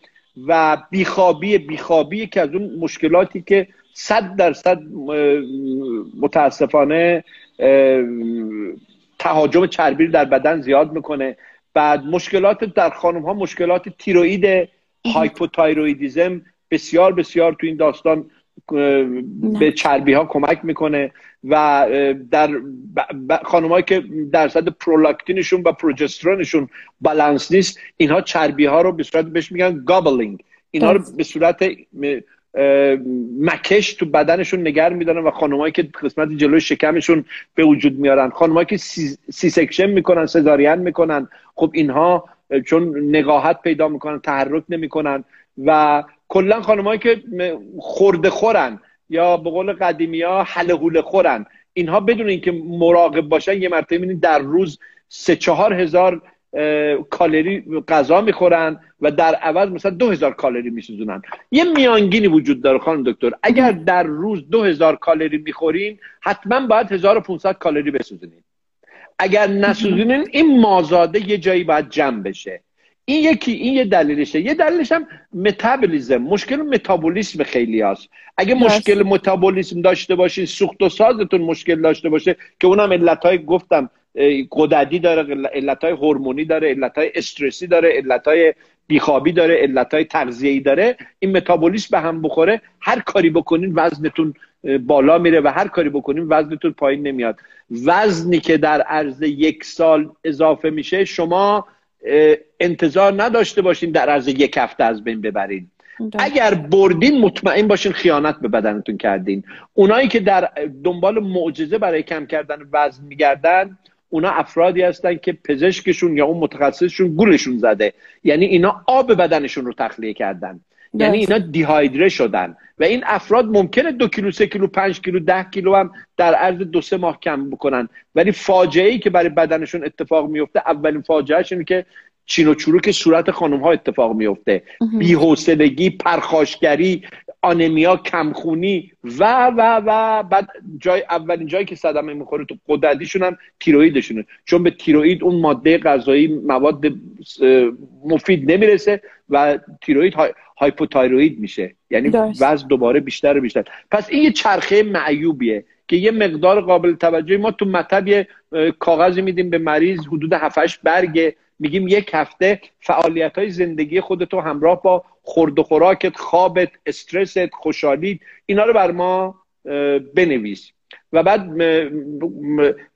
و بیخوابی بیخوابی که از اون مشکلاتی که صد درصد متاسفانه تهاجم چربی در بدن زیاد می‌کنه. بعد مشکلات در خانم ها مشکلات تیروئید hypothyroidism بسیار بسیار تو این داستان به چربی ها کمک می‌کنه و در خانمایی که درصد پرولاکتینشون و پروجسترونشون بالانس نیست اینها چربی ها رو به صورت بهش میگن gobbling اینها رو به صورت مکش تو بدنشون نگه میدارن و خانمایی که قسمت جلوی شکمشون به وجود میارن. خانمایی که C, C-section می‌کنن سزارین می‌کنن. خب اینها چون نقاهت پیدا می‌کنن تحرک نمی‌کنن. و کلا خانمایی که خرده خورن یا به قول قدیمی ها هله خورن. اینها بدون اینکه مراقب باشن یه مرتبه می‌بینید در روز سه چهار هزار کالری غذا می‌خورن و در عوض مثلا دو هزار کالری میسوزونن. یه میانگینی وجود داره خانم دکتر. اگر در روز دو هزار کالری می‌خورین حتما باید 1500 کالری بسوزونین. اگر نسوزونین این مازاده یه جایی باید جمع بشه. این یکی این یه دلیلشه. یه دلیلش هم متابولیزم. مشکل متابولیسم خیلی هست. اگه مشکل متابولیسم داشته باشین سوخت و سازتون مشکل داشته باشه که اونم علتهای گفتم قددی داره علتهای هورمونی داره علتهای استرسی داره علتهای بیخوابی داره علتهای تغذیه‌ای داره. این متابولیسم به هم بخوره. هر کاری بکنین وزنتون بالا میره و هر کاری بکنین وزنتون پایین نمیاد. وزنی که در عرض یک سال اضافه میشه شما انتظار نداشته باشین در عرض یک هفته از بین ببرین. اگر بردین مطمئن باشین خیانت به بدنتون کردین. اونایی که در دنبال معجزه برای کم کردن وزن میگردن اونا افرادی هستن که پزشکشون یا اون متخصصشون گولشون زده. یعنی اینا آب بدنشون رو تخلیه کردن. یعنی اینا دیهایدره شدن. و این افراد ممکنه دو کیلو سه کیلو پنج کیلو ده کیلو هم در عرض دو سه ماه کم بکنن. ولی فاجعه ای که برای بدنشون اتفاق میفته اولین فاجعه اینه که چین و چروک صورت خانم ها اتفاق میفته بی‌حوصلگی پرخاشگری آنمیا کمخونی و و و بعد جای اولین جایی که صدمه می‌خوره تو قدرتیشون هم تیرویدشونه چون به تیروید اون ماده غذایی مواد مفید نمی‌رسه و تیروید های... هایپوتایروید میشه. یعنی وزن دوباره بیشتر و بیشتر. پس این یه چرخه معیوبیه که یه مقدار قابل توجهی ما تو مطب یه کاغذی میدیم به مریض حدود 7 برگ میگیم یک هفته فعالیت های زندگی خودتو همراه با خورد و خوراکت خوابت استرست خوشحالیت اینا رو بر ما بنویس. و بعد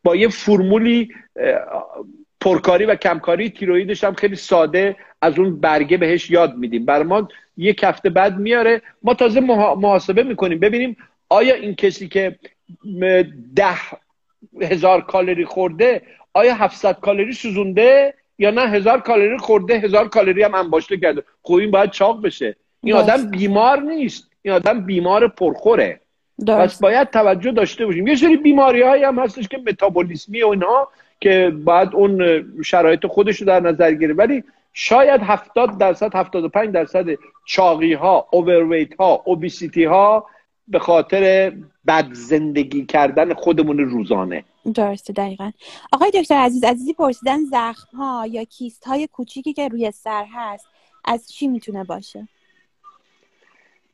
با یه فرمولی پرکاری و کمکاری تیرویدش هم خیلی ساده از اون برگه بهش یاد میدیم. بر ما یک هفته بعد میاره. ما تازه محاسبه می‌کنیم. ببینیم آیا این کسی که ده هزار کالری خورده آیا 700 کالری سوزونده؟ یا نه هزار کالری خورده هزار کالری هم انباشته کرده. خب این باید چاق بشه. این آدم بیمار نیست. این آدم بیمار پرخوره. پس باید توجه داشته باشیم. یه سری بیماری هایی هم هستش که متابولیسمی و اینها که بعد اون شرایط خودش رو در نظر گیره. ولی شاید 70 درصد 75 درصد چاقی ها اوورویت ها اوبیسیتی ها به خاطر بد زندگی کردن خودمون روزانه. درسته دقیقا. آقای دکتر عزیز عزیزی پرسیدن زخم ها یا کیست های کوچیکی که روی سر هست از چی می‌تونه باشه؟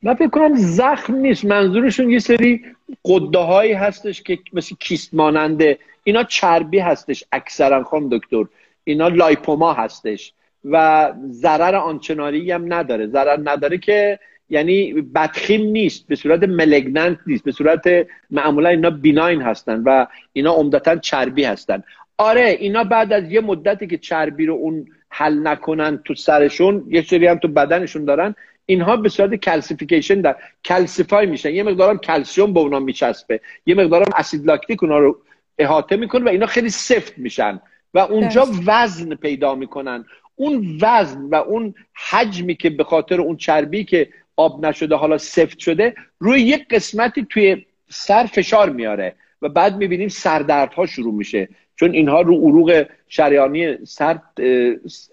من فکر کنم زخم نیست. منظورشون یه سری قده هایی هستش که مثل کیست ماننده. اینا چربی هستش اکثرا خانم دکتر. اینا لایپوما هستش و ضرر آنچنانی هم نداره. ضرر نداره که یعنی بدخیم نیست به صورت ملگننت نیست به صورت معمولا اینا بیناین هستن و اینا عمدتا چربی هستن. آره اینا بعد از یه مدتی که چربی رو اون حل نکنن تو سرشون یه سری هم تو بدنشون دارن اینها به صورت calcification در calcify میشن. یه مقدارم کلسیوم به اونا میچسبه. یه مقدارم اسید لاکتیک اونا رو احاطه می‌کنه و اینا خیلی سفت میشن و اونجا وزن پیدا می‌کنن. اون وزن و اون حجمی که به خاطر اون چربی که آب نشده حالا سفت شده روی یک قسمتی توی سر فشار میاره و بعد می‌بینیم سردردها شروع میشه. چون اینها رو عروق شریانی سر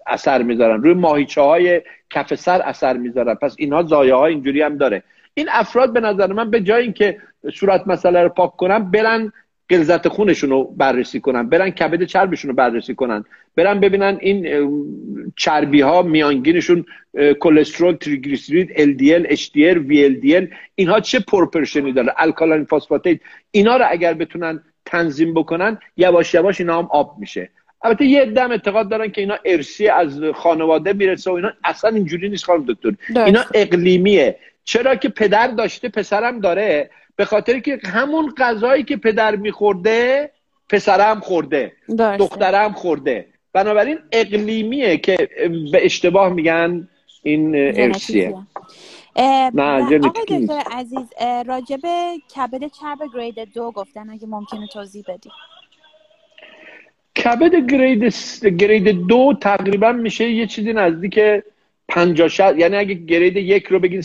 اثر می‌ذارن. روی ماهیچه های کف سر اثر می‌ذارن. پس اینها زایه ها اینجوری هم داره. این افراد به نظر من به جای اینکه صورت مسئله رو پاک کنن برن غلظت خونشون رو بررسی کنن برن کبد چربشون رو بررسی کنن برن ببینن این چربی ها میانگینشون کلسترول تریگلیسیرید LDL HDL VLDL اینها چه پرپرشنی داره؟ الکالین فاسفاتیت اینا رو اگر بتونن تنظیم بکنن یواش یواش اینا هم آب میشه. البته یه دم اعتقاد دارن که اینا ارسی از خانواده می‌رسه و اینا اصلا اینجوری نیست خانم دکتر. اینا اقلیمیه. چرا که پدر داشته پسرم داره. به خاطر که همون غذایی که پدر میخورده پسرم خورده دخترم خورده. بنابراین اقلیمیه که به اشتباه میگن این ارسیه نه آقای عزیز راجب کبد چرب گرید دو گفتن اگه ممکنه توضیح بدی. کبد گرید گرید دو تقریبا میشه یه چیزی نزدیک 50 یعنی اگه گرید یک رو بگین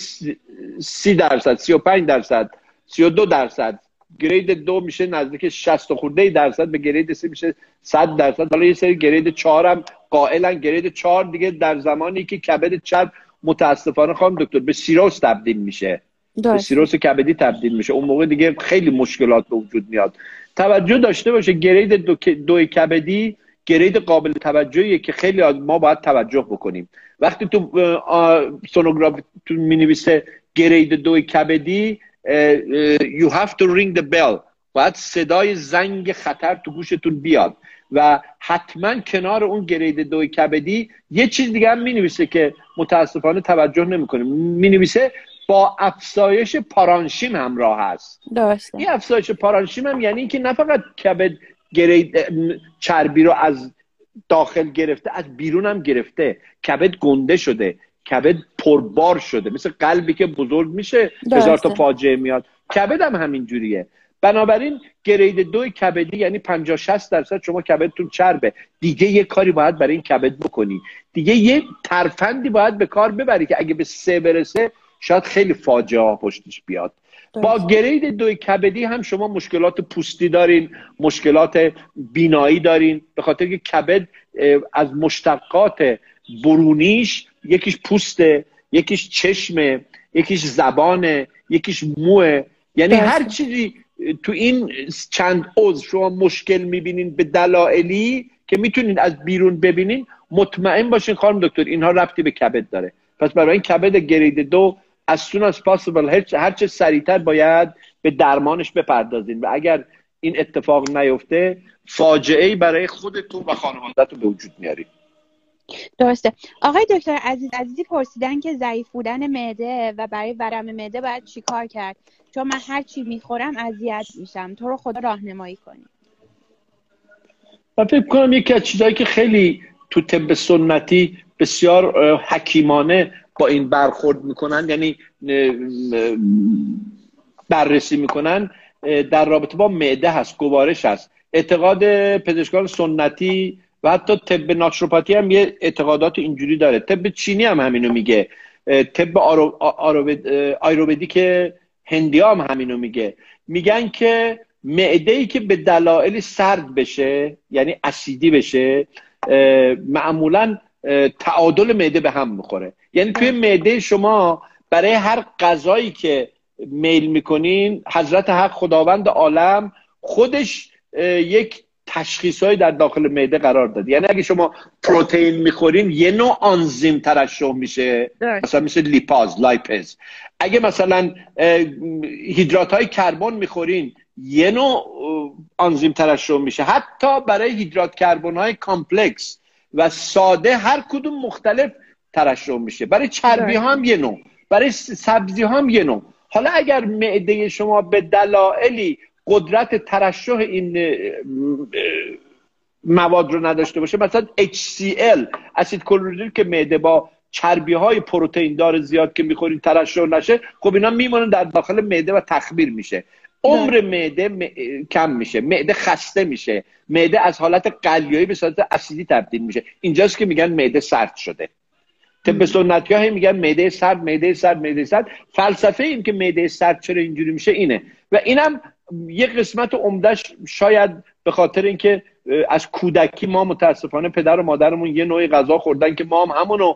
سی درصد سی و پنج درصد. 32 درصد. گرید دو میشه نزدیک 60 خورده درصد به گرید سه میشه 100 درصد. حالا یه سری گرید 4 هم قائلا گرید 4 دیگه در زمانی که کبد چرب متاسفانه خواهم دکتر به سیروس تبدیل میشه. به سیروس کبدی تبدیل میشه. اون موقع دیگه خیلی مشکلات به وجود میاد. توجه داشته باشه گرید دو, دو کبدی گرید قابل توجهیه که خیلی ما باید توجه بکنیم. وقتی تو سونوگراف تو می‌نویسه گرید دو کبدی you have to ring the bell. باید صدای زنگ خطر تو گوشتون بیاد. و حتما کنار اون گرید دو کبدی یه چیز دیگه هم می نویسه که متاسفانه توجه نمی‌کنه. می نویسه با افزایش پارانشیم همراه هست. درسته. این افزایش پارانشیم هم یعنی اینکه نه فقط کبد گرید چربی رو از داخل گرفته از بیرون هم گرفته. کبد گنده شده. کبد پربار شده. مثل قلبی که بزرگ میشه هزار تا فاجعه میاد. کبد هم همین جوریه. بنابراین گرید دو کبدی یعنی 50 60 درصد شما کبدتون چربه. دیگه یه کاری باید برای این کبد بکنی. دیگه یه ترفندی باید به کار ببری که اگه به سه برسه شاید خیلی فاجعه ها پشتش بیاد. با گرید دو کبدی هم شما مشکلات پوستی دارین مشکلات بینایی دارین. به خاطر که کبد از مشتقات برونیش یکیش پوسته یکیش چشمه یکیش زبانه یکیش موه. یعنی هر چیزی تو این چند عضو شما مشکل می‌بینین به دلایلی که می‌تونین از بیرون ببینین مطمئن باشین خانم دکتر اینها ربطی به کبد داره. پس برای این کبد گرید دو از soon as possible هر چه سریعتر باید به درمانش بپردازین. و اگر این اتفاق نیفته فاجعه برای خودتون و خانوادهتون به وجود میارید درسته. آقای دکتر عزیز عزیزی پرسیدن که ضعیف بودن معده و برای ورم معده باید چیکار کرد؟ چون من هر چی می‌خورم اذیت میشم. تو رو خدا راهنمایی کنی. من فکر کنم یکی از چیزهایی که خیلی تو طب سنتی بسیار حکیمانه با این برخورد می‌کنن یعنی بررسی می‌کنن در رابطه با معده هست گوارش هست. اعتقاد پزشکان سنتی و حتی طب ناتروپاتی هم یه اعتقادات اینجوری داره. طب چینی هم همینو میگه. طب که هندی هم همینو میگه. میگن که معده ای که به دلایل سرد بشه یعنی اسیدی بشه معمولا تعادل معده به هم می‌خوره. یعنی توی معده شما برای هر غذایی که میل می‌کنین حضرت حق خداوند عالم خودش یک تشخیصهایی در داخل معده قرار داد. یعنی اگه شما پروتئین می‌خورین یه نوع آنزیم ترشح میشه. مثلا مثل لیپاز لایپز. اگه مثلا هیدرات های کربن می‌خورین یه نوع آنزیم ترشح میشه. حتی برای هیدرات کربن های complex و ساده هر کدوم مختلف ترشح میشه. برای چربی هم یه نوع. برای سبزی هم یه نوع. حالا اگر معده شما به دلایلی قدرت ترشح این مواد رو نداشته باشه. مثلا HCl اسید کلوریدریل که معده با چربی های پروتئین دار زیاد که می‌خورین ترشح نشه خب اینا میمونن در داخل معده و تخمیر میشه. عمر معده کم میشه. معده خسته میشه. معده از حالت قلیایی به صورت اسیدی تبدیل میشه. اینجاست که میگن معده سرد شده. طب سنتی ها میگن معده سرد معده سرد معده سرد. فلسفه این که معده سرد چرا اینجوری میشه اینه. و اینم یه قسمت عمدهش شاید به خاطر اینکه از کودکی ما متاسفانه پدر و مادرمون یه نوعی غذا خوردن که ما هم همونو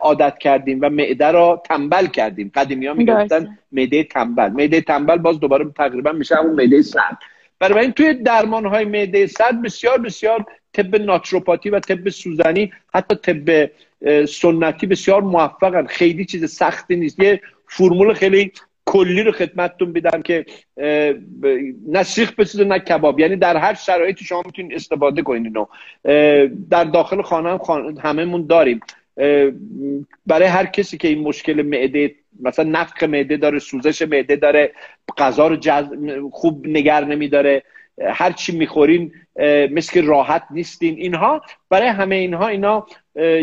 عادت کردیم و معده را تنبل کردیم. قدیمی ها می‌گفتن معده تنبل. معده تنبل باز دوباره تقریبا میشه همون معده سرد. برای این توی درمان های معده سرد بسیار بسیار طب ناتروپاتی و طب سوزنی حتی طب سنتی بسیار موفقن. خیلی چیز سختی نیست. یه فرمول خیلی کلی رو خدمتتون بیدم که نه سیخ بسیده نه کباب. یعنی در هر شرایطی شما می‌تونید استفاده کنید اینو. در داخل خانه هم خانه هممون داریم. برای هر کسی که این مشکل معده مثلا نفق معده داره سوزش معده داره غذا رو خوب نگر نمیداره هر چی می‌خورین مثل راحت نیستین. اینها برای همه اینها اینا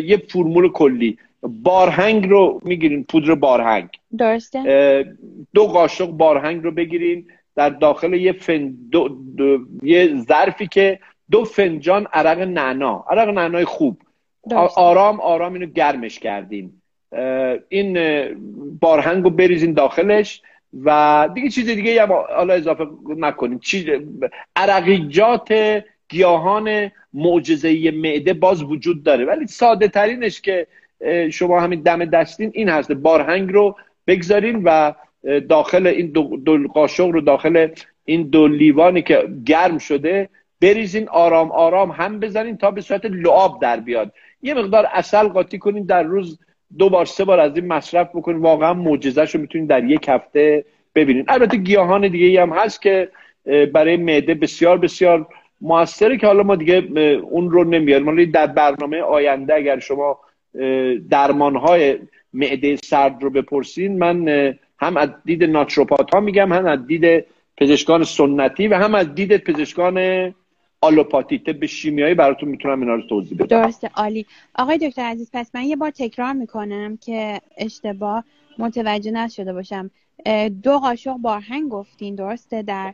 یه فرمول کلی. بارهنگ رو می‌گیرین پودر بارهنگ. درسته. دو قاشق بارهنگ رو بگیرین. در داخل یه فن دو یه ظرفی که دو فنجان عرق نعنا عرق نعنای خوب. آرام آرام اینو گرمش کردین. این بارهنگ رو بریزین داخلش و دیگه چیز دیگه هم حالا اضافه نکنین. چیز عرقیجات گیاهان معجزه معده باز وجود داره. ولی ساده ترینش که شما همین دم دستین این هست. بارهنگ رو بگذارین و داخل این دو, قاشق رو داخل این دو لیوانی که گرم شده بریزین آرام آرام هم بزنین تا به صورت لعاب در بیاد. یه مقدار اصل قاطی کنین در روز دو بار سه بار از این مصرف بکنین. واقعا معجزه‌شو رو می‌تونین در یک هفته ببینین. البته گیاهان دیگه هم هست که برای معده بسیار بسیار موثره که حالا ما دیگه اون رو نمیاریم. در برنامه آینده اگر شما درمان های معده سرد رو بپرسین من هم از دید ناتروپات ها میگم هم از دید پزشکان سنتی و هم از دید پزشکان آلوپاتی. طب شیمیایی براتون می‌تونم اینا رو توضیح بدم. درسته عالی. آقای دکتر عزیز پس من یه بار تکرار می‌کنم که اشتباه متوجه نشده باشم. دو قاشق بارهنگ گفتین درسته؟ در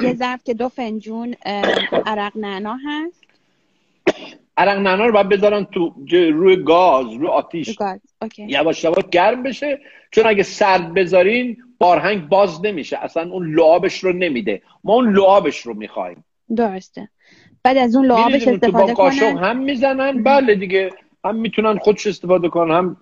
یه ظرف که دو فنجون عرق نعنا هست. عرق نعنا رو باید بذارن تو روی گاز روی آتیش. یواش یواش گرم بشه. چون اگه سرد بذارین بارهنگ باز نمیشه. اصلا اون لعابش رو نمیده. ما اون لعابش رو می‌خوایم. درسته. بعد از اون لعابش استفاده کنن؟ هم می‌زنن؟ بله دیگه. هم می‌تونن خودش استفاده کنن هم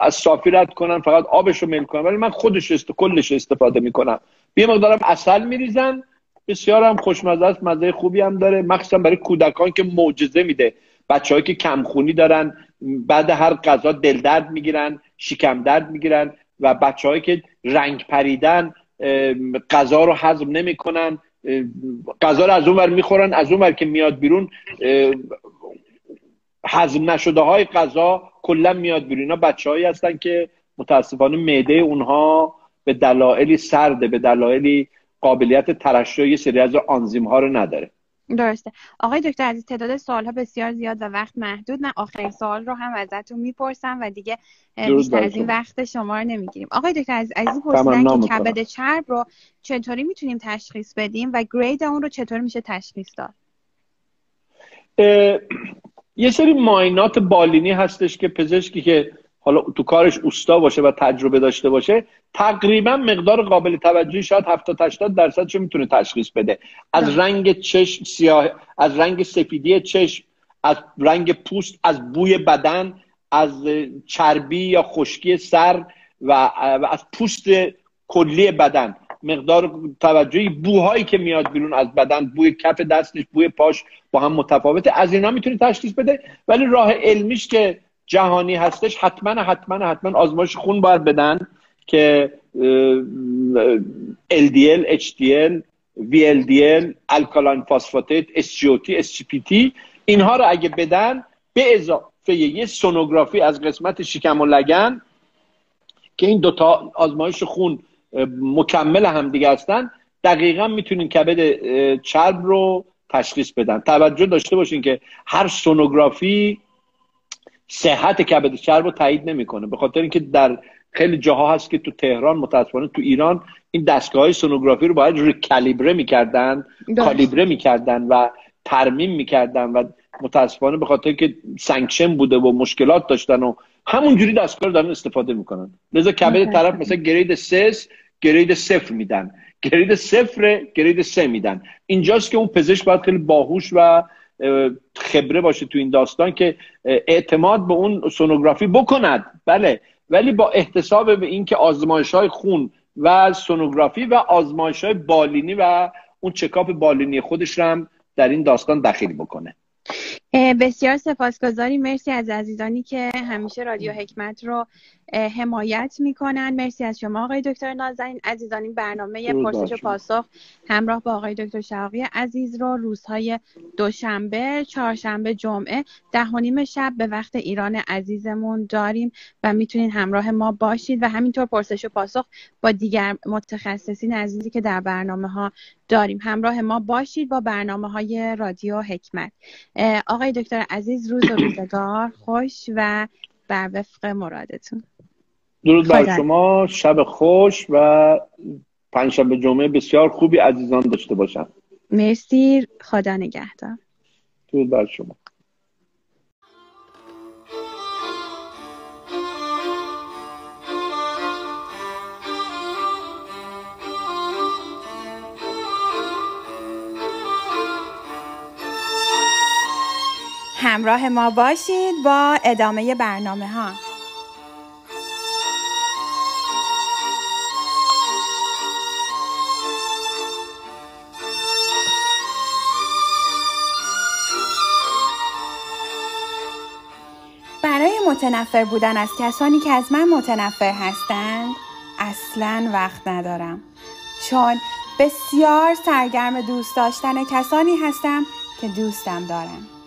از صافی رد کنن فقط آبش رو میل کنن. ولی من خودش است... کلش استفاده می‌کنم. یه مقدارم اصل میریزن. بسیار هم خوشمزه است مزه خوبی هم داره. مخصوصا برای کودکان که معجزه میده. بچههایی که کمخونی دارن بعد هر غذا دل درد می‌گیرن شکم درد می‌گیرن و بچههایی که رنگ پریدن غذا رو هضم نمی‌کنن غذا رو از اون ور می‌خورن از اون که میاد بیرون هضم نشده های غذا کلا میاد بیرون. اینا بچه هایی هستن که متاسفانه معده اونها به دلایلی سرده به دلایلی قابلیت ترشح یه سری از آنزیم ها رو نداره. درسته. آقای دکتر عزیز تعداد سوال ها بسیار زیاد و وقت محدود. من آخرین سوال رو هم ازتون می‌پرسم و دیگه بیشتر از این وقت شما رو نمی‌گیریم. آقای دکتر عزیز عزیز پرسیدن که کبد چرب رو چطوری می‌تونیم تشخیص بدیم و گرید اون رو چطور میشه تشخیص داد؟ یه سری ماینات بالینی هستش که پزشکی که حالا تو کارش اوستا باشه و تجربه داشته باشه تقریبا مقدار قابل توجهی شاید 70 80 درصد چه می‌تونه تشخیص بده. از. رنگ چشم سیاه از رنگ سفیدی چشم از رنگ پوست از بوی بدن از چربی یا خشکی سر و از پوست کلی بدن. مقدار توجهی بوهایی که میاد بیرون از بدن بوی کف دستش بوی پاش با هم متفاوته. از اینا می‌تونی تشخیص بده. ولی راه علمیش که جهانی هستش حتما حتما حتما آزمایش خون باید بدن که LDL, HDL, VLDL, الکالین فاسفاتیت, SGOT, SGPT اینها رو اگه بدن به اضافه یه سونوگرافی از قسمت شکم و لگن که این دوتا آزمایش خون مکمل هم دیگه هستن دقیقا می‌تونین کبد چرب رو تشخیص بدن. توجه داشته باشین که هر سونوگرافی صحت کبد چرب رو تایید نمی‌کنه به خاطر اینکه در خیلی جاها هست که تو تهران متاسفانه تو ایران این دستگاه های سونوگرافی رو باید ریکالیبره می‌کردن کالیبره می‌کردن و ترمیم می‌کردن و متاسفانه به خاطر که sanction بوده و مشکلات داشتن و همونجوری دستگاه رو دارن استفاده می‌کنن. لذا کبد طرف مثلا grade سه grade صفر میدن. grade صفر grade سه میدن. اینجاست که اون پزشک باید خیلی باهوش و خبره باشه تو این داستان که اعتماد به اون سونوگرافی بکند. بله ولی با احتساب به اینکه آزمایش های خون و سونوگرافی و آزمایش های بالینی و اون چکاپ بالینی خودش رو هم در این داستان دخیل بکنه. بسیار سپاسگزاری. مرسی از عزیزانی که همیشه رادیو حکمت رو حمایت می‌کنن. مرسی از شما آقای دکتر نازنین. عزیزان این برنامه پرسش و پاسخ همراه با آقای دکتر شاقی عزیز رو روزهای دوشنبه چهارشنبه جمعه ده و نیم شب به وقت ایران عزیزمون داریم و می‌تونین همراه ما باشید. و همینطور پرسش و پاسخ با دیگر متخصصین عزیزی که در برنامه ها داریم. همراه ما باشید با برنامه های رادیو حکمت. آقای دکتر عزیز روز و روزگار خوش و بر وفق مرادتون. درود بر شما شب خوش و پنجشنبه جمعه بسیار خوبی عزیزان داشته باشن مرسی خدا نگهدار. درود بر شما. همراه ما باشید با ادامه برنامه ها. برای متنفر بودن از کسانی که از من متنفر هستند اصلا وقت ندارم. چون بسیار سرگرم دوست داشتن کسانی هستم که دوستم دارم.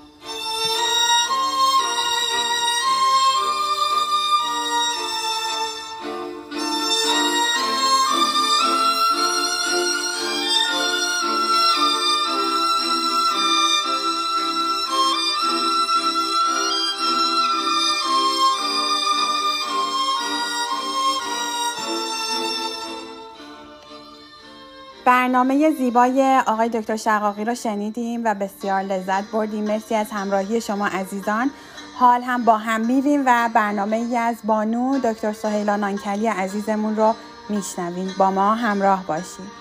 برنامه زیبای آقای دکتر شقاقی را شنیدیم و بسیار لذت بردیم. مرسی از همراهی شما عزیزان. حال هم با هم میریم و برنامه ای از بانو دکتر سهیلا نانکلی عزیزمون رو میشنویم. با ما همراه باشید.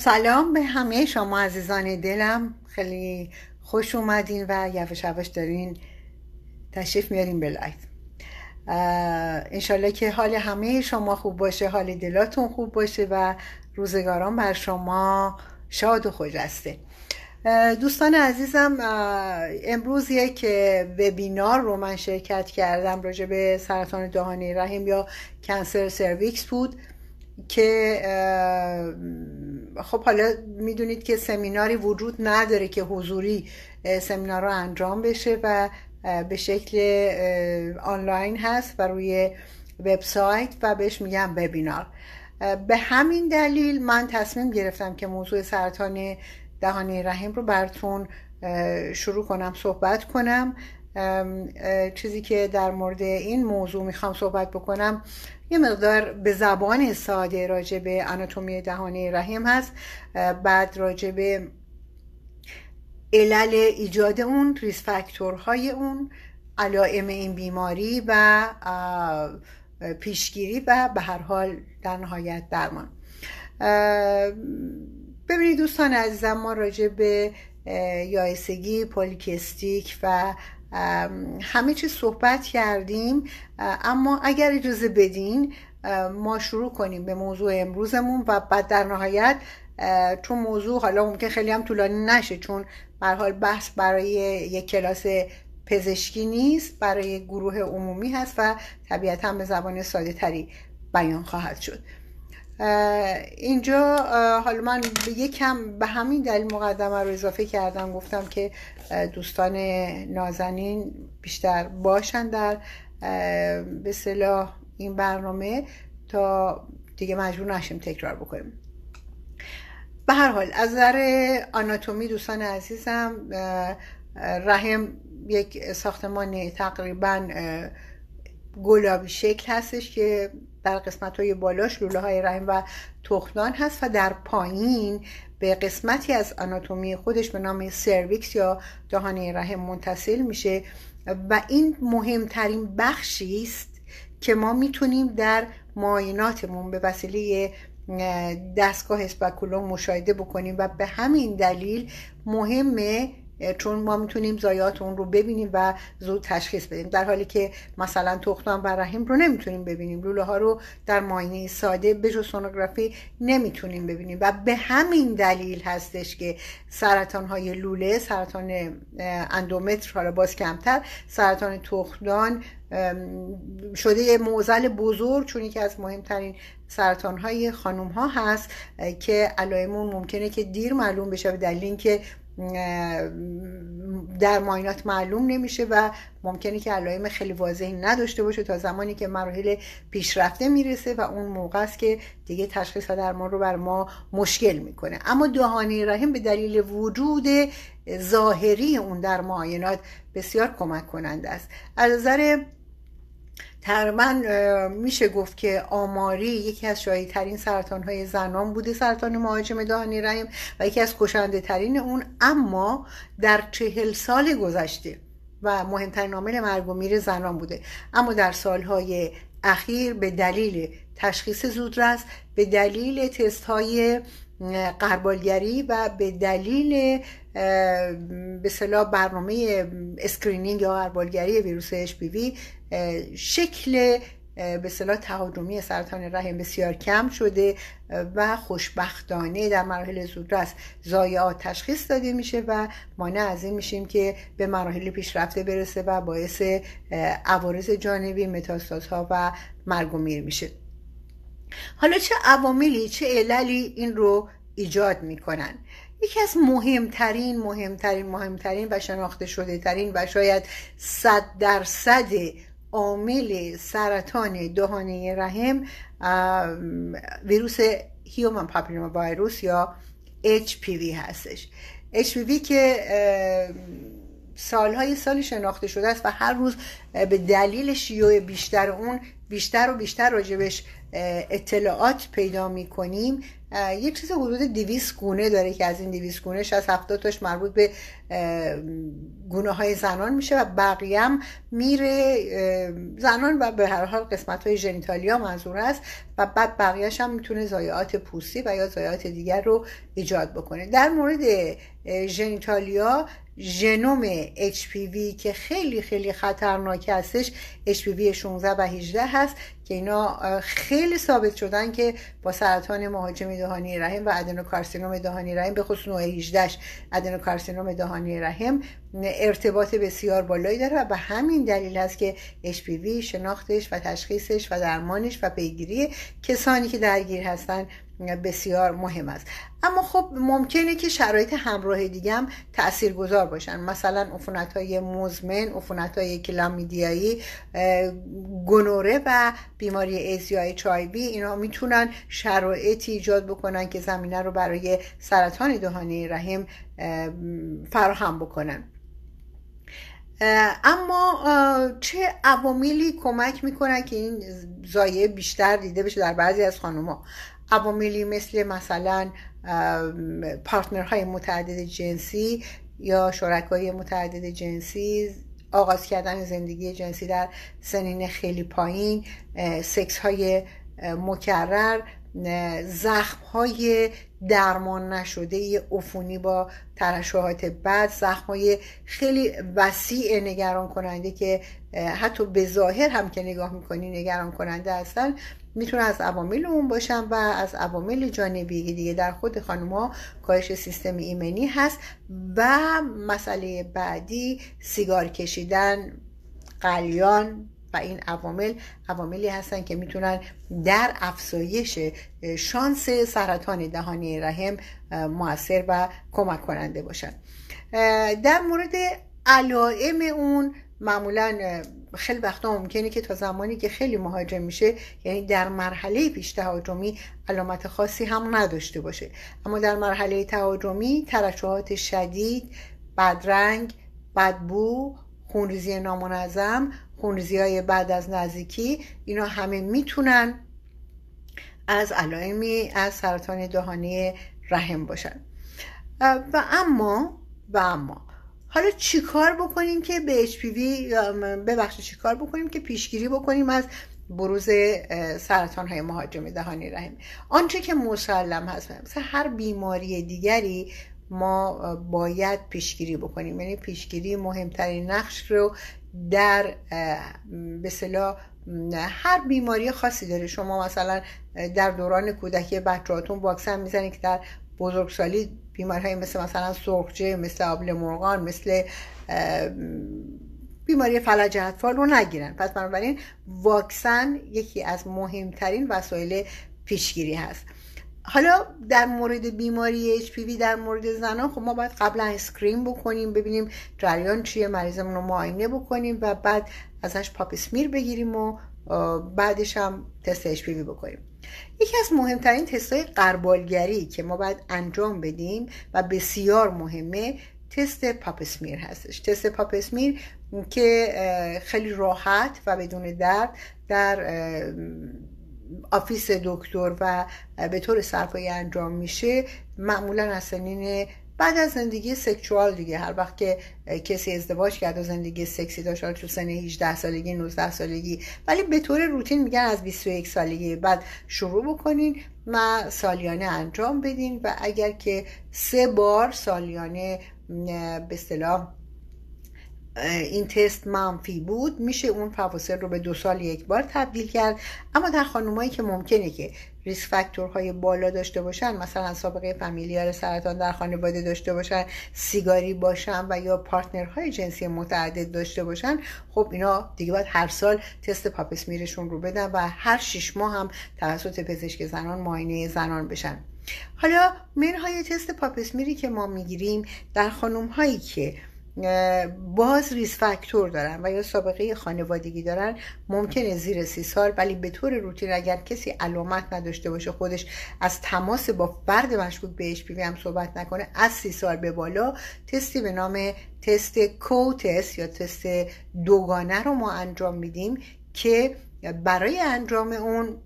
سلام به همه شما عزیزان دلم. خیلی خوش اومدین و یواش یواش دارین تشریف میارین به لایف. انشالله که حال همه شما خوب باشه حال دلاتون خوب باشه و روزگاران بر شما شاد و خجسته اه، دوستان عزیزم امروز یک وبینار رو من شرکت کردم راجع به سرطان دهانه رحم یا کنسر سرویکس بود. که خب حالا می‌دونید که سمیناری وجود نداره که حضوری سمینار رو انجام بشه و به شکل آنلاین هست و روی وبسایت و بهش میگم وبینار. به همین دلیل من تصمیم گرفتم که موضوع سرطان دهانه رحم رو براتون شروع کنم صحبت کنم. چیزی که در مورد این موضوع می‌خوام صحبت بکنم یه مقدار به زبان ساده راجع به آناتومی دهانه رحم هست بعد راجع به علل ایجاد اون ریس فاکتورهای اون علائم این بیماری و پیشگیری و به هر حال در نهایت درمان. ببینید دوستان عزیزم ما راجع به اه، یائسگی پولیکستیک و همه چیز صحبت کردیم اما اگر اجازه بدین ما شروع کنیم به موضوع امروزمون و بعد در نهایت چون موضوع حالا ممکن خیلی هم طولانی نشه چون حال بحث برای یک کلاس پزشکی نیست برای گروه عمومی هست و طبیعتا به زبان ساده تری بیان خواهد شد. اینجا حالا من به یکم به همین دلیل مقدمه رو اضافه کردم گفتم که دوستان نازنین بیشتر باشن در به صلاح این برنامه تا دیگه مجبور نشیم تکرار بکنیم. به هر حال از نظر آناتومی دوستان عزیزم رحم یک ساختمان تقریبا گلابی شکل هستش که در قسمت های بالاش لوله های رحم و تخمدان هست و در پایین به قسمتی از آناتومی خودش به نام cervix یا دهانه رحم متصل میشه و این مهمترین بخشی است که ما می‌تونیم در معایناتمون به وسیله اه، دستگاه speculum مشاهده بکنیم و به همین دلیل مهمه چون ما می‌تونیم ضایعات اون رو ببینیم و زود تشخیص بدیم. در حالی که مثلا تختان و رحم رو نمی‌تونیم ببینیم. لوله ها رو در ماینه ساده به سونوگرافی نمی‌تونیم ببینیم. و به همین دلیل هستش که سرطان های لوله سرطان اندومتر حالا باز کمتر سرطان تختان شده موزل بزرگ چون یکی از مهمترین سرطان های خانوم ها هست که علائمون ممکنه که دیر معلوم بشه به دلیل اینکه در ماینات معلوم نمیشه و ممکنه که علائم خیلی واضحی نداشته باشه تا زمانی که مراحل پیشرفته می‌رسه و اون موقع است که دیگه تشخیص و درمان رو بر ما مشکل می‌کنه. اما دهانه رحم به دلیل وجود ظاهری اون در معاینات بسیار کمک کننده است. از نظر تقریبا میشه گفت که آماری یکی از ترین سرطان های زنان بوده سرطان مهاجم دهانی رحم و یکی از کشنده ترین اون. اما در چهل سال گذشته و مهمترین عامل مرگ و میر زنان بوده. اما در سالهای اخیر به دلیل تشخیص زودرس به دلیل تست های غربالگری و به دلیل به اصطلاح برنامه screening یا غربالگری ویروس HPV شکل به اصطلاح تهاجمی سرطان رحم بسیار کم شده و خوشبختانه در مراحل زودرس زایعات تشخیص داده میشه و مانع از این میشیم که به مراحل پیشرفته برسه و باعث عوارض جانبی متاستازها و مرگ و میر میشه. حالا چه عواملی چه عللی این رو ایجاد می‌کنن؟ یکی از مهمترین مهمترین مهمترین و شناخته شده ترین و شاید صد درصد عامل سرطان دهانه رحم ویروس هیومن پاپیلوما ویروس یا HPV هستش. HPV که سالهای سالی شناخته شده است و هر روز به دلیل شیوع بیشتر اون بیشتر و بیشتر راجبش اطلاعات پیدا می‌کنیم. یک چیز حدود دیویس گونه داره که از این دیویس گونه از هفتاد تاش مربوط به گونه های زنان میشه و بقیه میره زنان و به هر حال قسمت های جنیتالیا منظور است و بعد بقیهش هم می‌تونه زایعات پوستی و یا زایعات دیگر رو ایجاد بکنه. در مورد ژنیتالیا ژنوم HPV که خیلی خیلی خطرناک هستش HPV 16 و 18 هست که اینا خیلی ثابت شدن که با سرطان مهاجم دهانی رحم و ادنوکارسینوم دهانی رحم به خصوص نوع 18 ادنوکارسینوم دهانی رحم ارتباط بسیار بالایی داره و به همین دلیل است که HPV شناختش و تشخیصش و درمانش و پیگیری کسانی که درگیر هستن بسیار مهم است. اما خب ممکنه که شرایط همراه دیگه هم تأثیر گذار باشن. مثلا عفونت های مزمن عفونت های کلامیدیایی گنوره و بیماری ایزیای چایبی اینا می‌تونن شرایطی ایجاد بکنن که زمینه رو برای سرطان دهانه رحم فراهم بکنن. اما چه عواملی کمک می‌کنن که این زایه بیشتر دیده بشه در بعضی از خانوما؟ عواملی مثل مثلا پارتنرهای متعدد جنسی یا شرکای متعدد جنسی آغاز کردن زندگی جنسی در سنین خیلی پایین سکس های مکرر زخم های درمان نشده عفونی با ترشحات بد زخم های خیلی وسیع نگران کننده که حتی به ظاهر هم که نگاه می‌کنی نگران کننده هستن. می‌تونه از عوامل اون باشن و از عوامل جانبی دیگه در خود خانم کاهش سیستم ایمنی هست و مسئله بعدی سیگار کشیدن قلیان و این عوامل عواملی هستن که می‌تونن در افزایش شانس سرطان دهانی رحم موثر و کمک کننده باشن. در مورد علائم اون معمولا خیلی وقتا ممکنه که تا زمانی که خیلی مهاجم میشه یعنی در مرحله پیش تهاجمی علامت خاصی هم نداشته باشه. اما در مرحله تهاجمی ترشحات شدید بدرنگ بدبو خونریزی نامنظم خونریزی های بعد از نزدیکی اینا همه می‌تونن از علائمی از سرطان دهانی رحم باشن. و اما و اما حالا چیکار بکنیم که به HPV ببخشید چیکار بکنیم که پیشگیری بکنیم از بروز سرطان های مهاجم دهانی رحم؟ آنچه که مسلم هست مثل هر بیماری دیگری ما باید پیشگیری بکنیم. یعنی پیشگیری مهمترین نقش رو در به هر بیماری خاصی داره. شما مثلا در دوران کودکی بچهاتون واکسن می‌زنید که در بزرگسالی بیماری مثل مثلا سرخجه مثل آبله مرغان مثل بیماری فلج اطفال رو نگیرن. پس بنابراین واکسن یکی از مهمترین وسایل پیشگیری هست. حالا در مورد بیماری HPV در مورد زنان خب ما باید قبلا screen بکنیم ببینیم جریان چیه مریضمون رو معاینه بکنیم و بعد ازش پاپ اسمیر بگیریم و بعدش هم تست HPV بکنیم. یکی از مهمترین تست های غربالگری که ما باید انجام بدیم و بسیار مهمه تست پاپ اسمیر هستش. تست پاپ اسمیر که خیلی راحت و بدون درد در office دکتر و به طور سرپایی انجام میشه. معمولا از سنین بعد از زندگی سکشوال دیگه هر وقت که کسی ازدواج کرد و زندگی سکسی داشت تو سن 18 سالگی 19 سالگی ولی به طور روتین میگن از 21 سالگی بعد شروع بکنین و سالیانه انجام بدین و اگر که سه بار سالیانه به اصطلاح این تست منفی بود میشه اون فواصل رو به دو سال یک بار تبدیل کرد. اما در خانمایی که ممکنه که risk factor های بالا داشته باشن مثلا سابقه familial سرطان در خانواده داشته باشن سیگاری باشن و یا partner های جنسی متعدد داشته باشن خب اینا دیگه باید هر سال تست پاپ اسمیرشون رو بدن و هر شش ماه هم توسط پزشک زنان معاینه زنان بشن. حالا منهای تست پاپ اسمیری که ما می‌گیریم در خانم هایی که باز risk factor دارن و یا سابقه خانوادگی دارن ممکنه زیر سی سال ولی به طور روتین اگر کسی علامت نداشته باشه خودش از تماس با فرد مشکوک به اچ هم صحبت نکنه از سی سال به بالا تستی به نام تست کوتس یا تست دوگانه رو ما انجام میدیم که برای انجام اون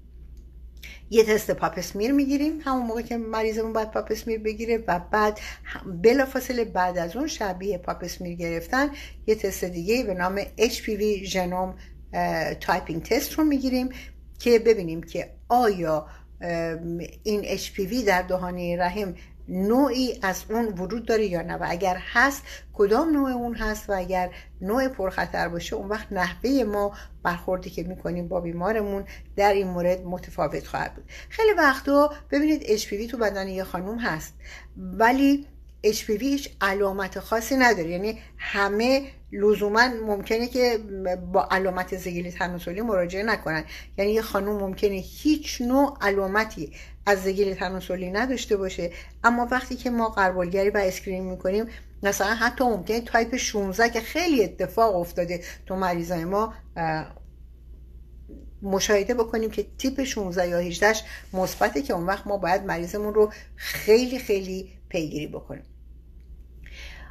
یه تست پاپسمیر می‌گیریم. همون موقع که مریضمون باید پاپسمیر بگیره و بعد بلافاصله بعد از اون شبیه پاپسمیر گرفتن یه تست دیگه به نام HPV genome typing تست رو می‌گیریم که ببینیم که آیا این HPV در دهانه رحم نوعی از اون وجود داره یا نه و اگر هست کدام نوع اون هست و اگر نوع پرخطر باشه اون وقت نحوه ما برخوردی که می‌کنیم با بیمارمون در این مورد متفاوت خواهد بود. خیلی وقتا ببینید HPV تو بدن یه خانوم هست ولی HPV هیچ علامت خاصی نداره. یعنی همه لزوما ممکنه که با علامت زگیل تناسلی مراجعه نکنن. یعنی یه خانوم ممکنه هیچ نوع علامتی از زگیل تناسلی نداشته باشه. اما وقتی که ما غربالگری و screen می‌کنیم مثلا حتی ممکنه تایپ 16 که خیلی اتفاق افتاده تو مریضای ما مشاهده بکنیم که تیپ 16 یا 18 مثبته که اون وقت ما باید مریضمون رو خیلی خیلی پیگیری بکنیم.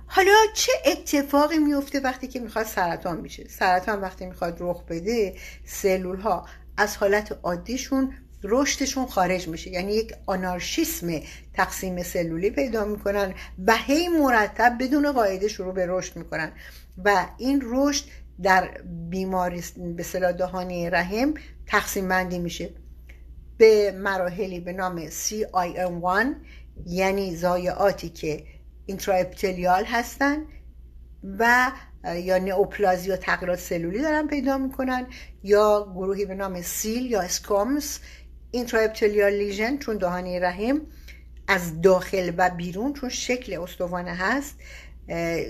حالا چه اتفاقی میفته وقتی که می‌خواد سرطان میشه سرطان وقتی می‌خواد رخ بده سلول ها از حالت عادیشون رشدشون خارج میشه. یعنی یک آنارشیسم تقسیم سلولی پیدا می‌کنن و هی مرتب بدون قاعده شروع به رشد می‌کنن. و این رشد در بیماری به اصطلاح دهانه رحم تقسیم بندی میشه به مراحلی به نام CIN1 یعنی ضایعاتی که intraepithelial هستن و یا نئوپلازی و تغییرات سلولی دارن پیدا می‌کنن یا گروهی به نام SIL یا squamous intraepithelial lesion چون دهانه رحم از داخل و بیرون چون شکل استوانه هست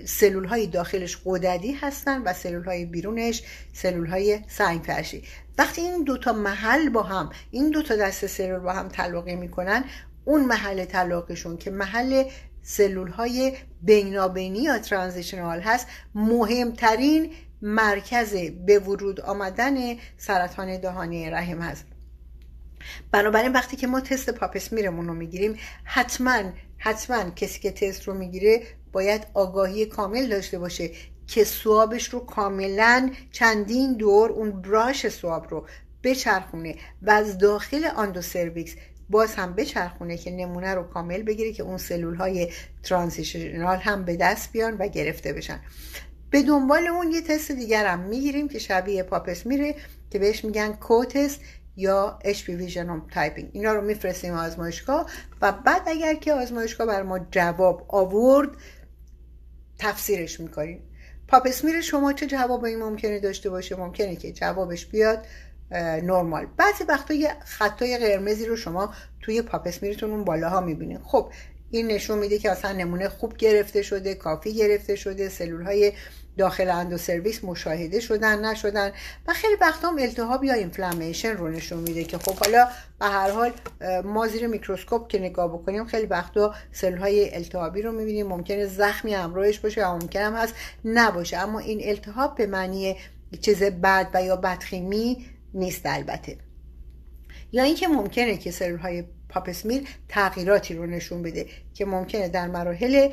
سلول های داخلش قددی هستن و سلول های بیرونش سلول های سنگ فرشی وقتی این دوتا محل با هم این دوتا دست سلول با هم تلاقی می‌کنن اون محل طلاقشون که محل سلول های بینابینی یا ترانزیشنال هست مهمترین مرکز به ورود آمدن سرطان دهانی رحم هست. بنابراین وقتی که ما تست پاپسمیرمون رو می‌گیریم حتما حتما کسی که تست رو می‌گیره باید آگاهی کامل داشته باشه که سوابش رو کاملا چندین دور اون براش سواب رو بچرخونه و از داخل آندو سرویکس باز هم بچرخونه که نمونه رو کامل بگیره که اون سلول های ترانزیشنال هم به دست بیان و گرفته بشن. به دنبال اون یه تست دیگر هم می‌گیریم که شبیه پاپس میره که بهش میگن کوتست یا HPV genome typing اینا رو میفرستیم آزمایشگاه و بعد اگر که آزمایشگاه بر ما جواب آورد تفسیرش می‌کنیم. پاپ اسمیر شما چه جوابی ممکنه داشته باشه؟ ممکنه که جوابش بیاد نرمال. بعضی وقتا یه خطای قرمزی رو شما توی پاپ اسمیرتون اون بالاها می‌بینید خب این نشون میده که اصلا نمونه خوب گرفته شده کافی گرفته شده سلول های داخل endocervix مشاهده شدن نشدن و خیلی وقتا هم التهاب یا اینفلامیشن رو نشون میده که خب حالا به هر حال ما زیر میکروسکوپ که نگاه بکنیم خیلی وقتا سلول های التهابی رو می‌بینیم. ممکنه زخمی همراهش باشه و ممکن هم هست نباشه. اما این التهاب به معنی چیز بد و یا بدخیمی نیست البته. یا اینکه ممکنه که سلول های پاپسمیر تغییراتی رو نشون بده که ممکنه در مراحل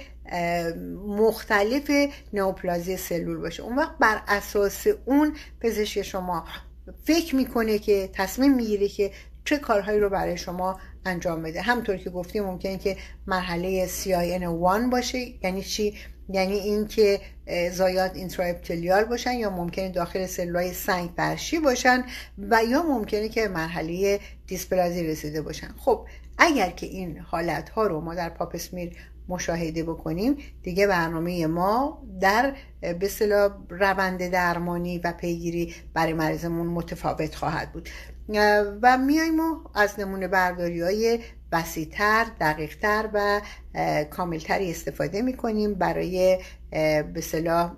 مختلف نئوپلازی سلول باشه. اون وقت بر اساس اون پزشک شما فکر می‌کنه که تصمیم می‌گیره که چه کارهایی رو برای شما انجام بده. همطور که گفتیم ممکنه که مرحله CIN1 باشه یعنی چی؟ یعنی اینکه زایات اینتراپتلیال باشن یا ممکنه داخل سلولای سنگ فرشی باشن و یا ممکنه که مرحله دیسپلازی رسیده باشن. خب اگر که این حالت ها رو ما در پاپسمیر مشاهده بکنیم دیگه برنامه ما در به روند درمانی و پیگیری برای مریضمون متفاوت خواهد بود. و میایم و از نمونه برداری های وسیعتر دقیقتر و کاملتری استفاده می‌کنیم برای به صلاح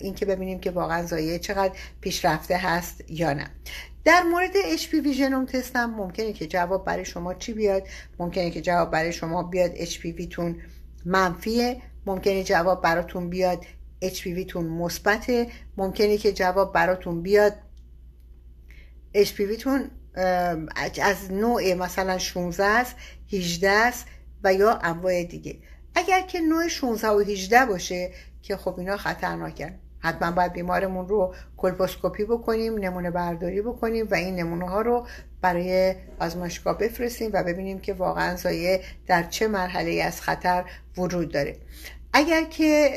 اینکه ببینیم که واقعا زایه چقدر پیشرفته هست یا نه. در مورد HPV ژنوم تست هم ممکنه که جواب برای شما چی بیاد؟ ممکنه که جواب برای شما بیاد HPV تون منفیه. ممکنه جواب براتون بیاد HPV تون مثبته. ممکنه که جواب براتون بیاد HPV تون از نوع مثلا 16 است 18 است و یا انواع دیگه. اگر که نوع 16 و 18 باشه که خب اینا خطرناکن. حتما باید بیمارمون رو کلپوسکوپی بکنیم نمونه برداری بکنیم و این نمونه ها رو برای آزمایشگاه بفرستیم و ببینیم که واقعا زایه در چه مرحله از خطر وجود داره. اگر که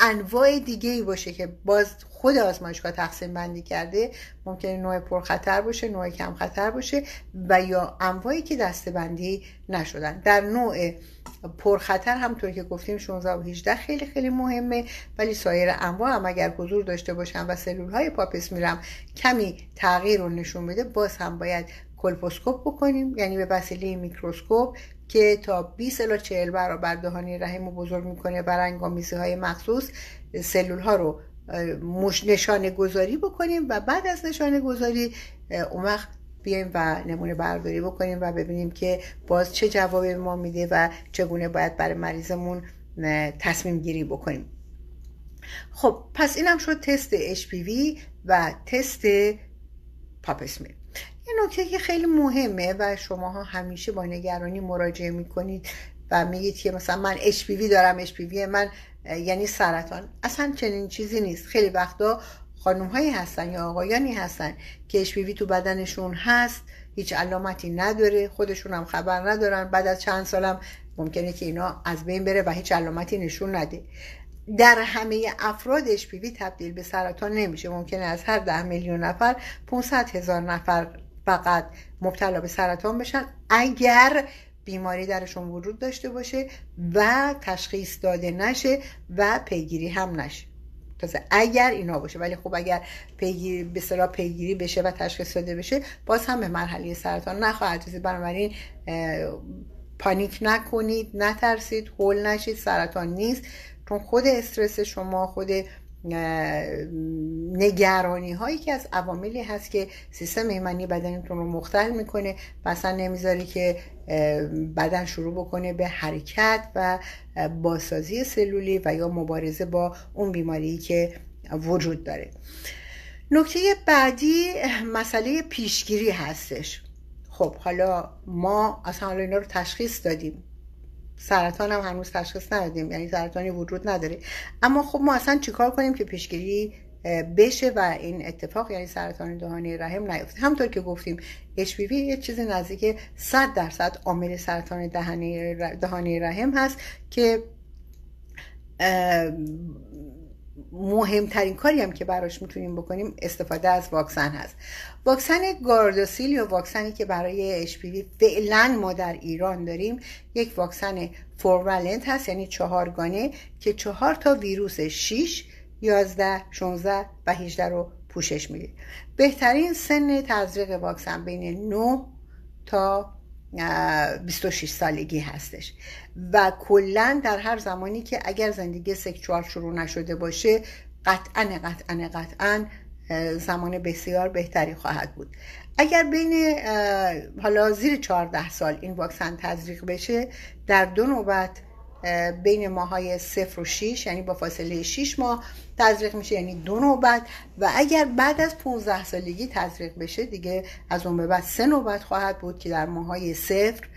انواع دیگه ای باشه که باز خود آزمایشگاه تقسیم بندی کرده ممکنه نوع پرخطر باشه نوع کم خطر باشه و یا انواعی که دسته بندی نشدن. در نوع پرخطر همطور که گفتیم 16 و 18 خیلی خیلی مهمه. ولی سایر انواع هم اگر حضور داشته باشن و سلول های پاپس میرم کمی تغییر رو نشون بده باز هم باید colposcope بکنیم یعنی به وسیله میکروسکوپ که تا 20 الی 40 برابر دهانه رحم رو بزرگ می‌کنه با رنگ آمیزی های مخصوص سلول ها رو نشانه گذاری بکنیم و بعد از نشانه گذاری اون وقت بیایم و نمونه برداری بکنیم و ببینیم که باز چه جوابی ما میده و چگونه باید برای مریضمون تصمیم گیری بکنیم. خب پس اینم شد تست HPV و تست پاپسمیر یه نکته که خیلی مهمه و شما همیشه با نگرانی مراجعه می‌کنید و میگید که مثلا من HPV دارم HPV من یعنی سرطان. اصلا چنین چیزی نیست. خیلی وقتا خانم هایی هستن یا آقایانی هستن که HPV تو بدنشون هست هیچ علامتی نداره خودشون هم خبر ندارن. بعد از چند سالم ممکنه که اینا از بین بره و هیچ علامتی نشون نده. در همه افراد HPV تبدیل به سرطان نمیشه. ممکنه از هر ده میلیون نفر 500 هزار نفر فقط مبتلا به سرطان بشن اگر بیماری درشون وجود داشته باشه و تشخیص داده نشه و پیگیری هم نشه. تازه اگر اینا باشه ولی خب اگر پیگیری به صلاح پیگیری بشه و تشخیص داده بشه باز هم به مرحله سرطان نخواهد رسید. بنابراین پانیک نکنید نترسید هول نشید سرطان نیست. چون خود استرس شما خود نگرانی هایی که از عواملی هست که سیستم ایمنی بدنتون رو مختل می‌کنه و اصلا نمی‌ذاری که بدن شروع بکنه به حرکت و باسازی سلولی و یا مبارزه با اون بیماری که وجود داره. نکته بعدی مسئله پیشگیری هستش. خب حالا ما اصلا حالا اینا رو تشخیص دادیم. سرطان هم هنوز تشخیص ندادیم یعنی سرطانی وجود نداره. اما خب ما اصلا چیکار کنیم که پیشگیری بشه و این اتفاق یعنی سرطان دهانه رحم نیفته. همطور که گفتیم HPV یه چیز نزدیک 100 درصد عامل سرطان دهانه رحم هست که مهمترین کاری هم که براش می‌تونیم بکنیم استفاده از واکسن هست. واکسن گاردوسیل یا واکسنی که برای HPV فعلا ما در ایران داریم یک واکسن فورولنت هست یعنی چهارگانه که چهار تا ویروس 6 11 16 و 18 رو پوشش میده. بهترین سن تزریق واکسن بین 9 تا 26 سالگی هستش. و کلا در هر زمانی که اگر زندگی سکشوال شروع نشده باشه قطعا قطعا قطعا زمان بسیار بهتری خواهد بود. اگر بین حالا زیر 14 سال این واکسن تزریق بشه در دو نوبت بین ماهای صفر و 6 یعنی با فاصله 6 ماه تزریق میشه یعنی دو نوبت. و اگر بعد از 15 سالگی تزریق بشه دیگه از اون به بعد سه نوبت خواهد بود که در ماهای صفر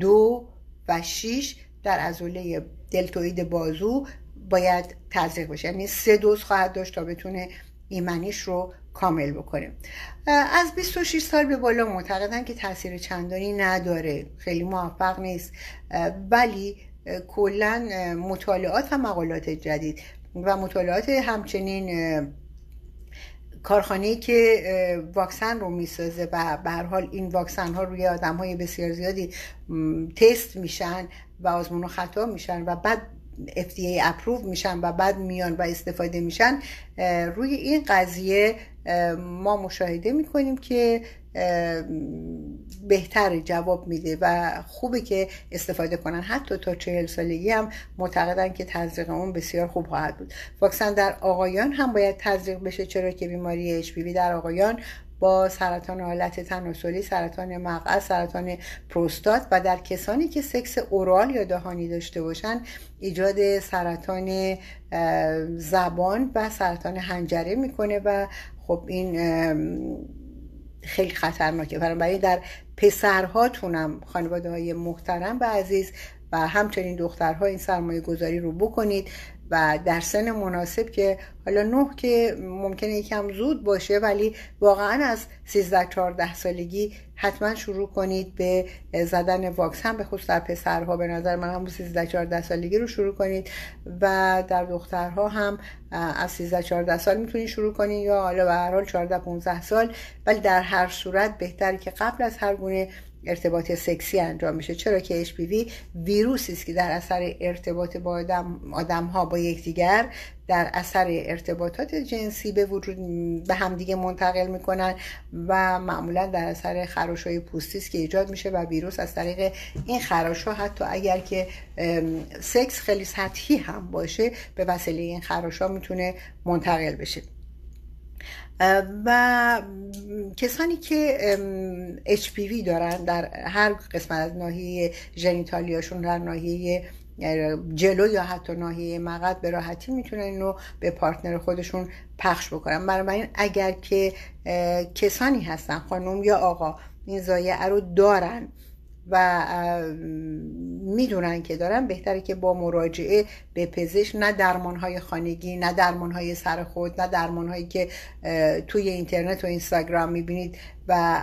دو و 6 در ازوله دلتوید بازو باید تزریق بشه. یعنی سه دوز خواهد داشت تا بتونه ایمنیش رو کامل بکنیم از 26 سال به بالا معتقدن که تاثیر چندانی نداره. خیلی موفق نیست. ولی کلا مطالعات و مقالات جدید و مطالعات همچنین کارخانه که واکسن رو می‌سازه و به هر حال این واکسن ها روی آدم های بسیار زیادی تست میشن و آزمون و خطا میشن و بعد FDA اپروو میشن و بعد میان و استفاده میشن روی این قضیه ما مشاهده می‌کنیم که بهتر جواب میده و خوبه که استفاده کنن. حتی تا چهل سالگی هم معتقدن که تزریق اون بسیار خوب خواهد بود. واکسن در آقایان هم باید تزریق بشه چرا که بیماری اچ در آقایان با سرطان حالت تناسلی سرطان مقعد سرطان پروستات و در کسانی که سکس اورال یا دهانی داشته باشن ایجاد سرطان زبان و سرطان هنجره می‌کنه و خب این خیلی خطرناکه. برای در پسرهاتونم خانواده های محترم و عزیز و همچنین دخترها این سرمایه گذاری رو بکنید. و در سن مناسب که حالا نه که ممکنه یکم زود باشه ولی واقعا از 13 14 سالگی حتما شروع کنید به زدن واکسن به خصوص در پسرها به نظر من هم 13 14 سالگی رو شروع کنید و در دخترها هم از 13 14 سال می‌تونید شروع کنید یا حالا به هر حال 14 15 سال. ولی در هر صورت بهتره که قبل از هر گونه ارتباط سکسی انجام میشه. چرا که HPV ویروسی است که در اثر ارتباط با آدم, آدم ها با یکدیگر در اثر ارتباطات جنسی به وجود به همدیگه منتقل می‌کنن و معمولا در اثر خراش های پوستی است که ایجاد میشه و ویروس از طریق این خراش ها حتی اگر که سکس خیلی سطحی هم باشه به وسیله این خراش ها می‌تونه منتقل بشه. و کسانی که HPV دارن در هر قسمت از ناحیه ژنیتالیاشون در ناحیه جلو یا حتی ناحیه مقد به راحتی می‌تونن اینو به پارتنر خودشون پخش بکنن. بنابراین اگر که کسانی هستن خانم یا آقا این زایعه رو دارن و می‌دونن که دارن بهتره که با مراجعه به پزشک نه درمان های خانگی نه درمان های سر خود نه درمان هایی که توی اینترنت و اینستاگرام می‌بینید و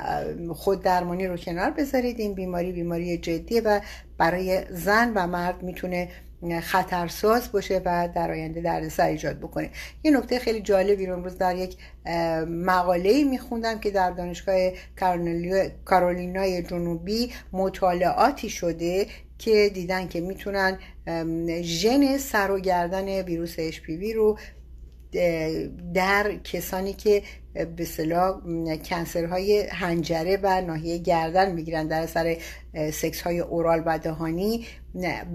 خود درمانی رو کنار بذارید. این بیماری بیماری جدیه و برای زن و مرد می‌تونه خطرساز باشه و در آینده دردسر ایجاد بکنه. یه نکته خیلی جالبی رو امروز در یک مقاله میخوندم که در دانشگاه کارولینای جنوبی مطالعاتی شده که دیدن که می‌تونن ژن سر و گردن ویروس HPV رو در کسانی که به صلاح کنسرهای هنجره و ناحیه گردن می‌گیرن در اثر سکس های اورال و دهانی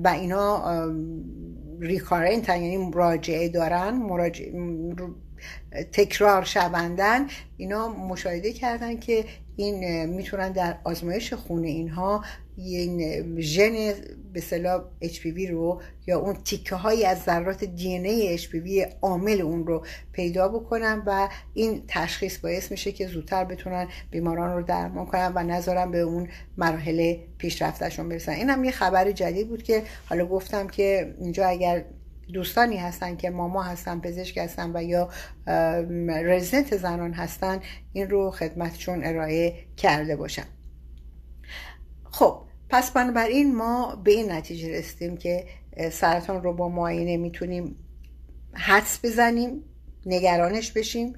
و اینا ریکارنت یعنی مراجعه دارن مراجعه تکرار شوندن اینا مشاهده کردن که این می‌تونن در آزمایش خون اینها این ژن به صلاح HPV رو یا اون تیکه هایی از ذرات دی ای HPV عامل اون رو پیدا بکنن و این تشخیص باعث میشه که زودتر بتونن بیماران رو درمان کنن و نذارن به اون مراحل پیشرفتشون برسن. این هم یه خبر جدید بود که حالا گفتم که اینجا اگر دوستانی هستن که ماما هستن پزشک هستن و یا رزیدنت زنان هستن این رو خدمتشون ارائه کرده باشم خب پس بنابراین ما به این نتیجه رسیدیم که سرطان رو با معاینه می‌تونیم حدس بزنیم نگرانش بشیم.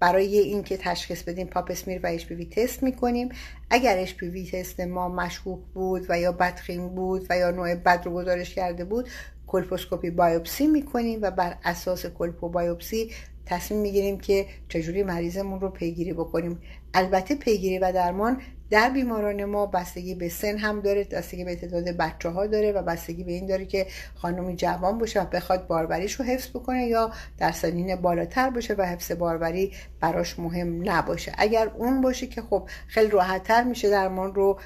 برای اینکه تشخیص بدیم پاپ اسمیر و اچ تست می‌کنیم. اگر اچ تست ما مشکوک بود و یا بدخیم بود و یا نوع بد رو گزارش کرده بود کلپوسکوپی بایوپسی می‌کنیم و بر اساس colpo biopsy تصمیم می‌گیریم که چجوری مریضمون رو پیگیری بکنیم. البته پیگیری و درمان در بیماران ما بستگی به سن هم داره بستگی به تعداد بچه ها داره و بستگی به این داره که خانمی جوان باشه و بخواد باروریش رو حفظ بکنه یا در سنین بالاتر باشه و حفظ باروری براش مهم نباشه. اگر اون باشه که خب خیلی راحتتر میشه درمان رو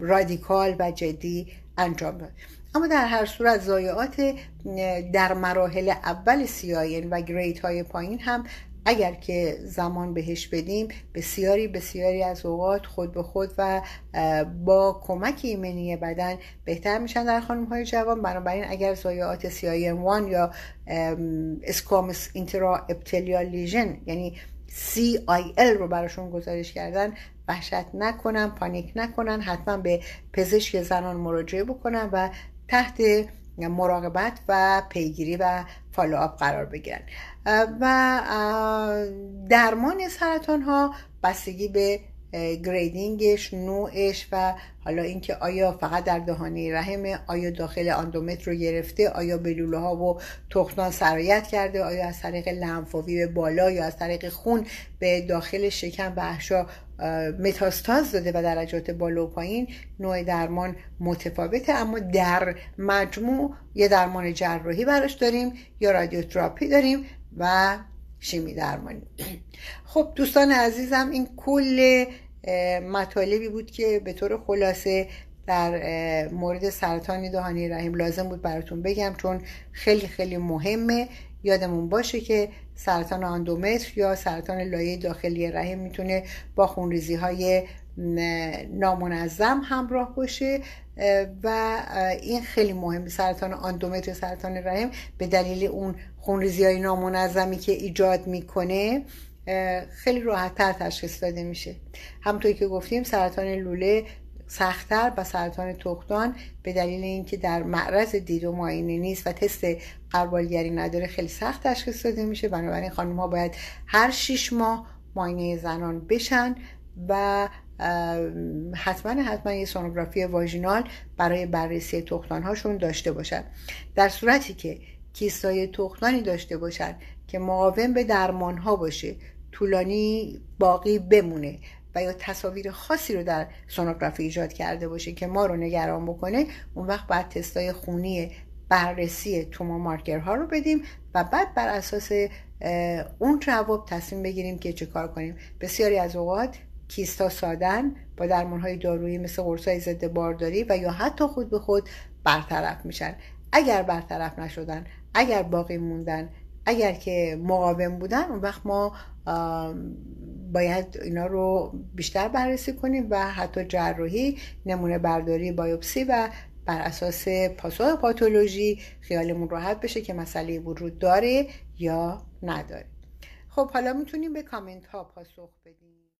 رادیکال و جدی انجام داد اما در هر صورت ضایعات در مراحل اول سیاین و گریت های پایین هم اگر که زمان بهش بدیم بسیاری بسیاری از اوقات خود به خود و با کمک ایمنی بدن بهتر میشن در خانم های جوان. بنابراین اگر ضایعات سیاین وان یا squamous intraepithelial lesion یعنی SIL رو براشون گزارش کردن وحشت نکنن panic نکنن حتما به پزشک زنان مراجعه بکنن و تحت مراقبت و پیگیری و follow-up قرار بگیرن. و درمان سرطان ها بستگی به grading ش نوعش و حالا اینکه آیا فقط در دهانه رحم آیا داخل اندومتر رو گرفته آیا لوله ها و تختان سرایت کرده آیا از طریق لنفاوی به بالا یا از طریق خون به داخل شکم و احشا متاستاز داده و درجات بالا و پایین نوع درمان متفاوته. اما در مجموع یه درمان جراحی براش داریم یا رادیوتراپی داریم و شیمی درمانی. خب دوستان عزیزم این کل مطالبی بود که به طور خلاصه در مورد سرطان دهانی رحم لازم بود براتون بگم چون خیلی خیلی مهمه. یادمون باشه که سرطان اندومتر یا سرطان لایه داخلی رحم می‌تونه با خونریزی های نامنظم همراه باشه و این خیلی مهم. سرطان اندومتر سرطان رحم به دلیل اون خونریزی های نامنظمی که ایجاد می‌کنه خیلی راحتتر تشخیص داده میشه. همطوری که گفتیم سرطان لوله سختتر و سرطان تختان به دلیل اینکه در معرض دید و معاینه نیست و تست قربالگری نداره خیلی سخت تشخیص داده میشه. بنابراین خانم ها باید هر شیش ماه معاینه زنان بشن و حتما حتما یه سونوگرافی واژینال برای بررسی تختان هاشون داشته باشن. در صورتی که کیستای تختانی داشته باشن که مقاوم به درمان ها باشه طولانی باقی بمونه و یا تصاویر خاصی رو در سونوگرافی ایجاد کرده باشه که ما رو نگران بکنه اون وقت باید تستای خونی بررسی توما مارکرها رو بدیم و بعد بر اساس اون جواب تصمیم بگیریم که چه کار کنیم. بسیاری از اوقات کیستا سادن با درمان های دارویی مثل قرصای ضد بارداری و یا حتی خود به خود برطرف میشن. اگر برطرف نشدن اگر باقی موندن اگر که مقاوم بودن اون وقت ما باید اینا رو بیشتر بررسی کنیم و حتی جراحی نمونه برداری بایوپسی و بر اساس پاسخ پاتولوژی خیالمون راحت بشه که مسئله وجود داره یا نداره. خب حالا می‌تونیم به کامنت ها پاسخ بدیم.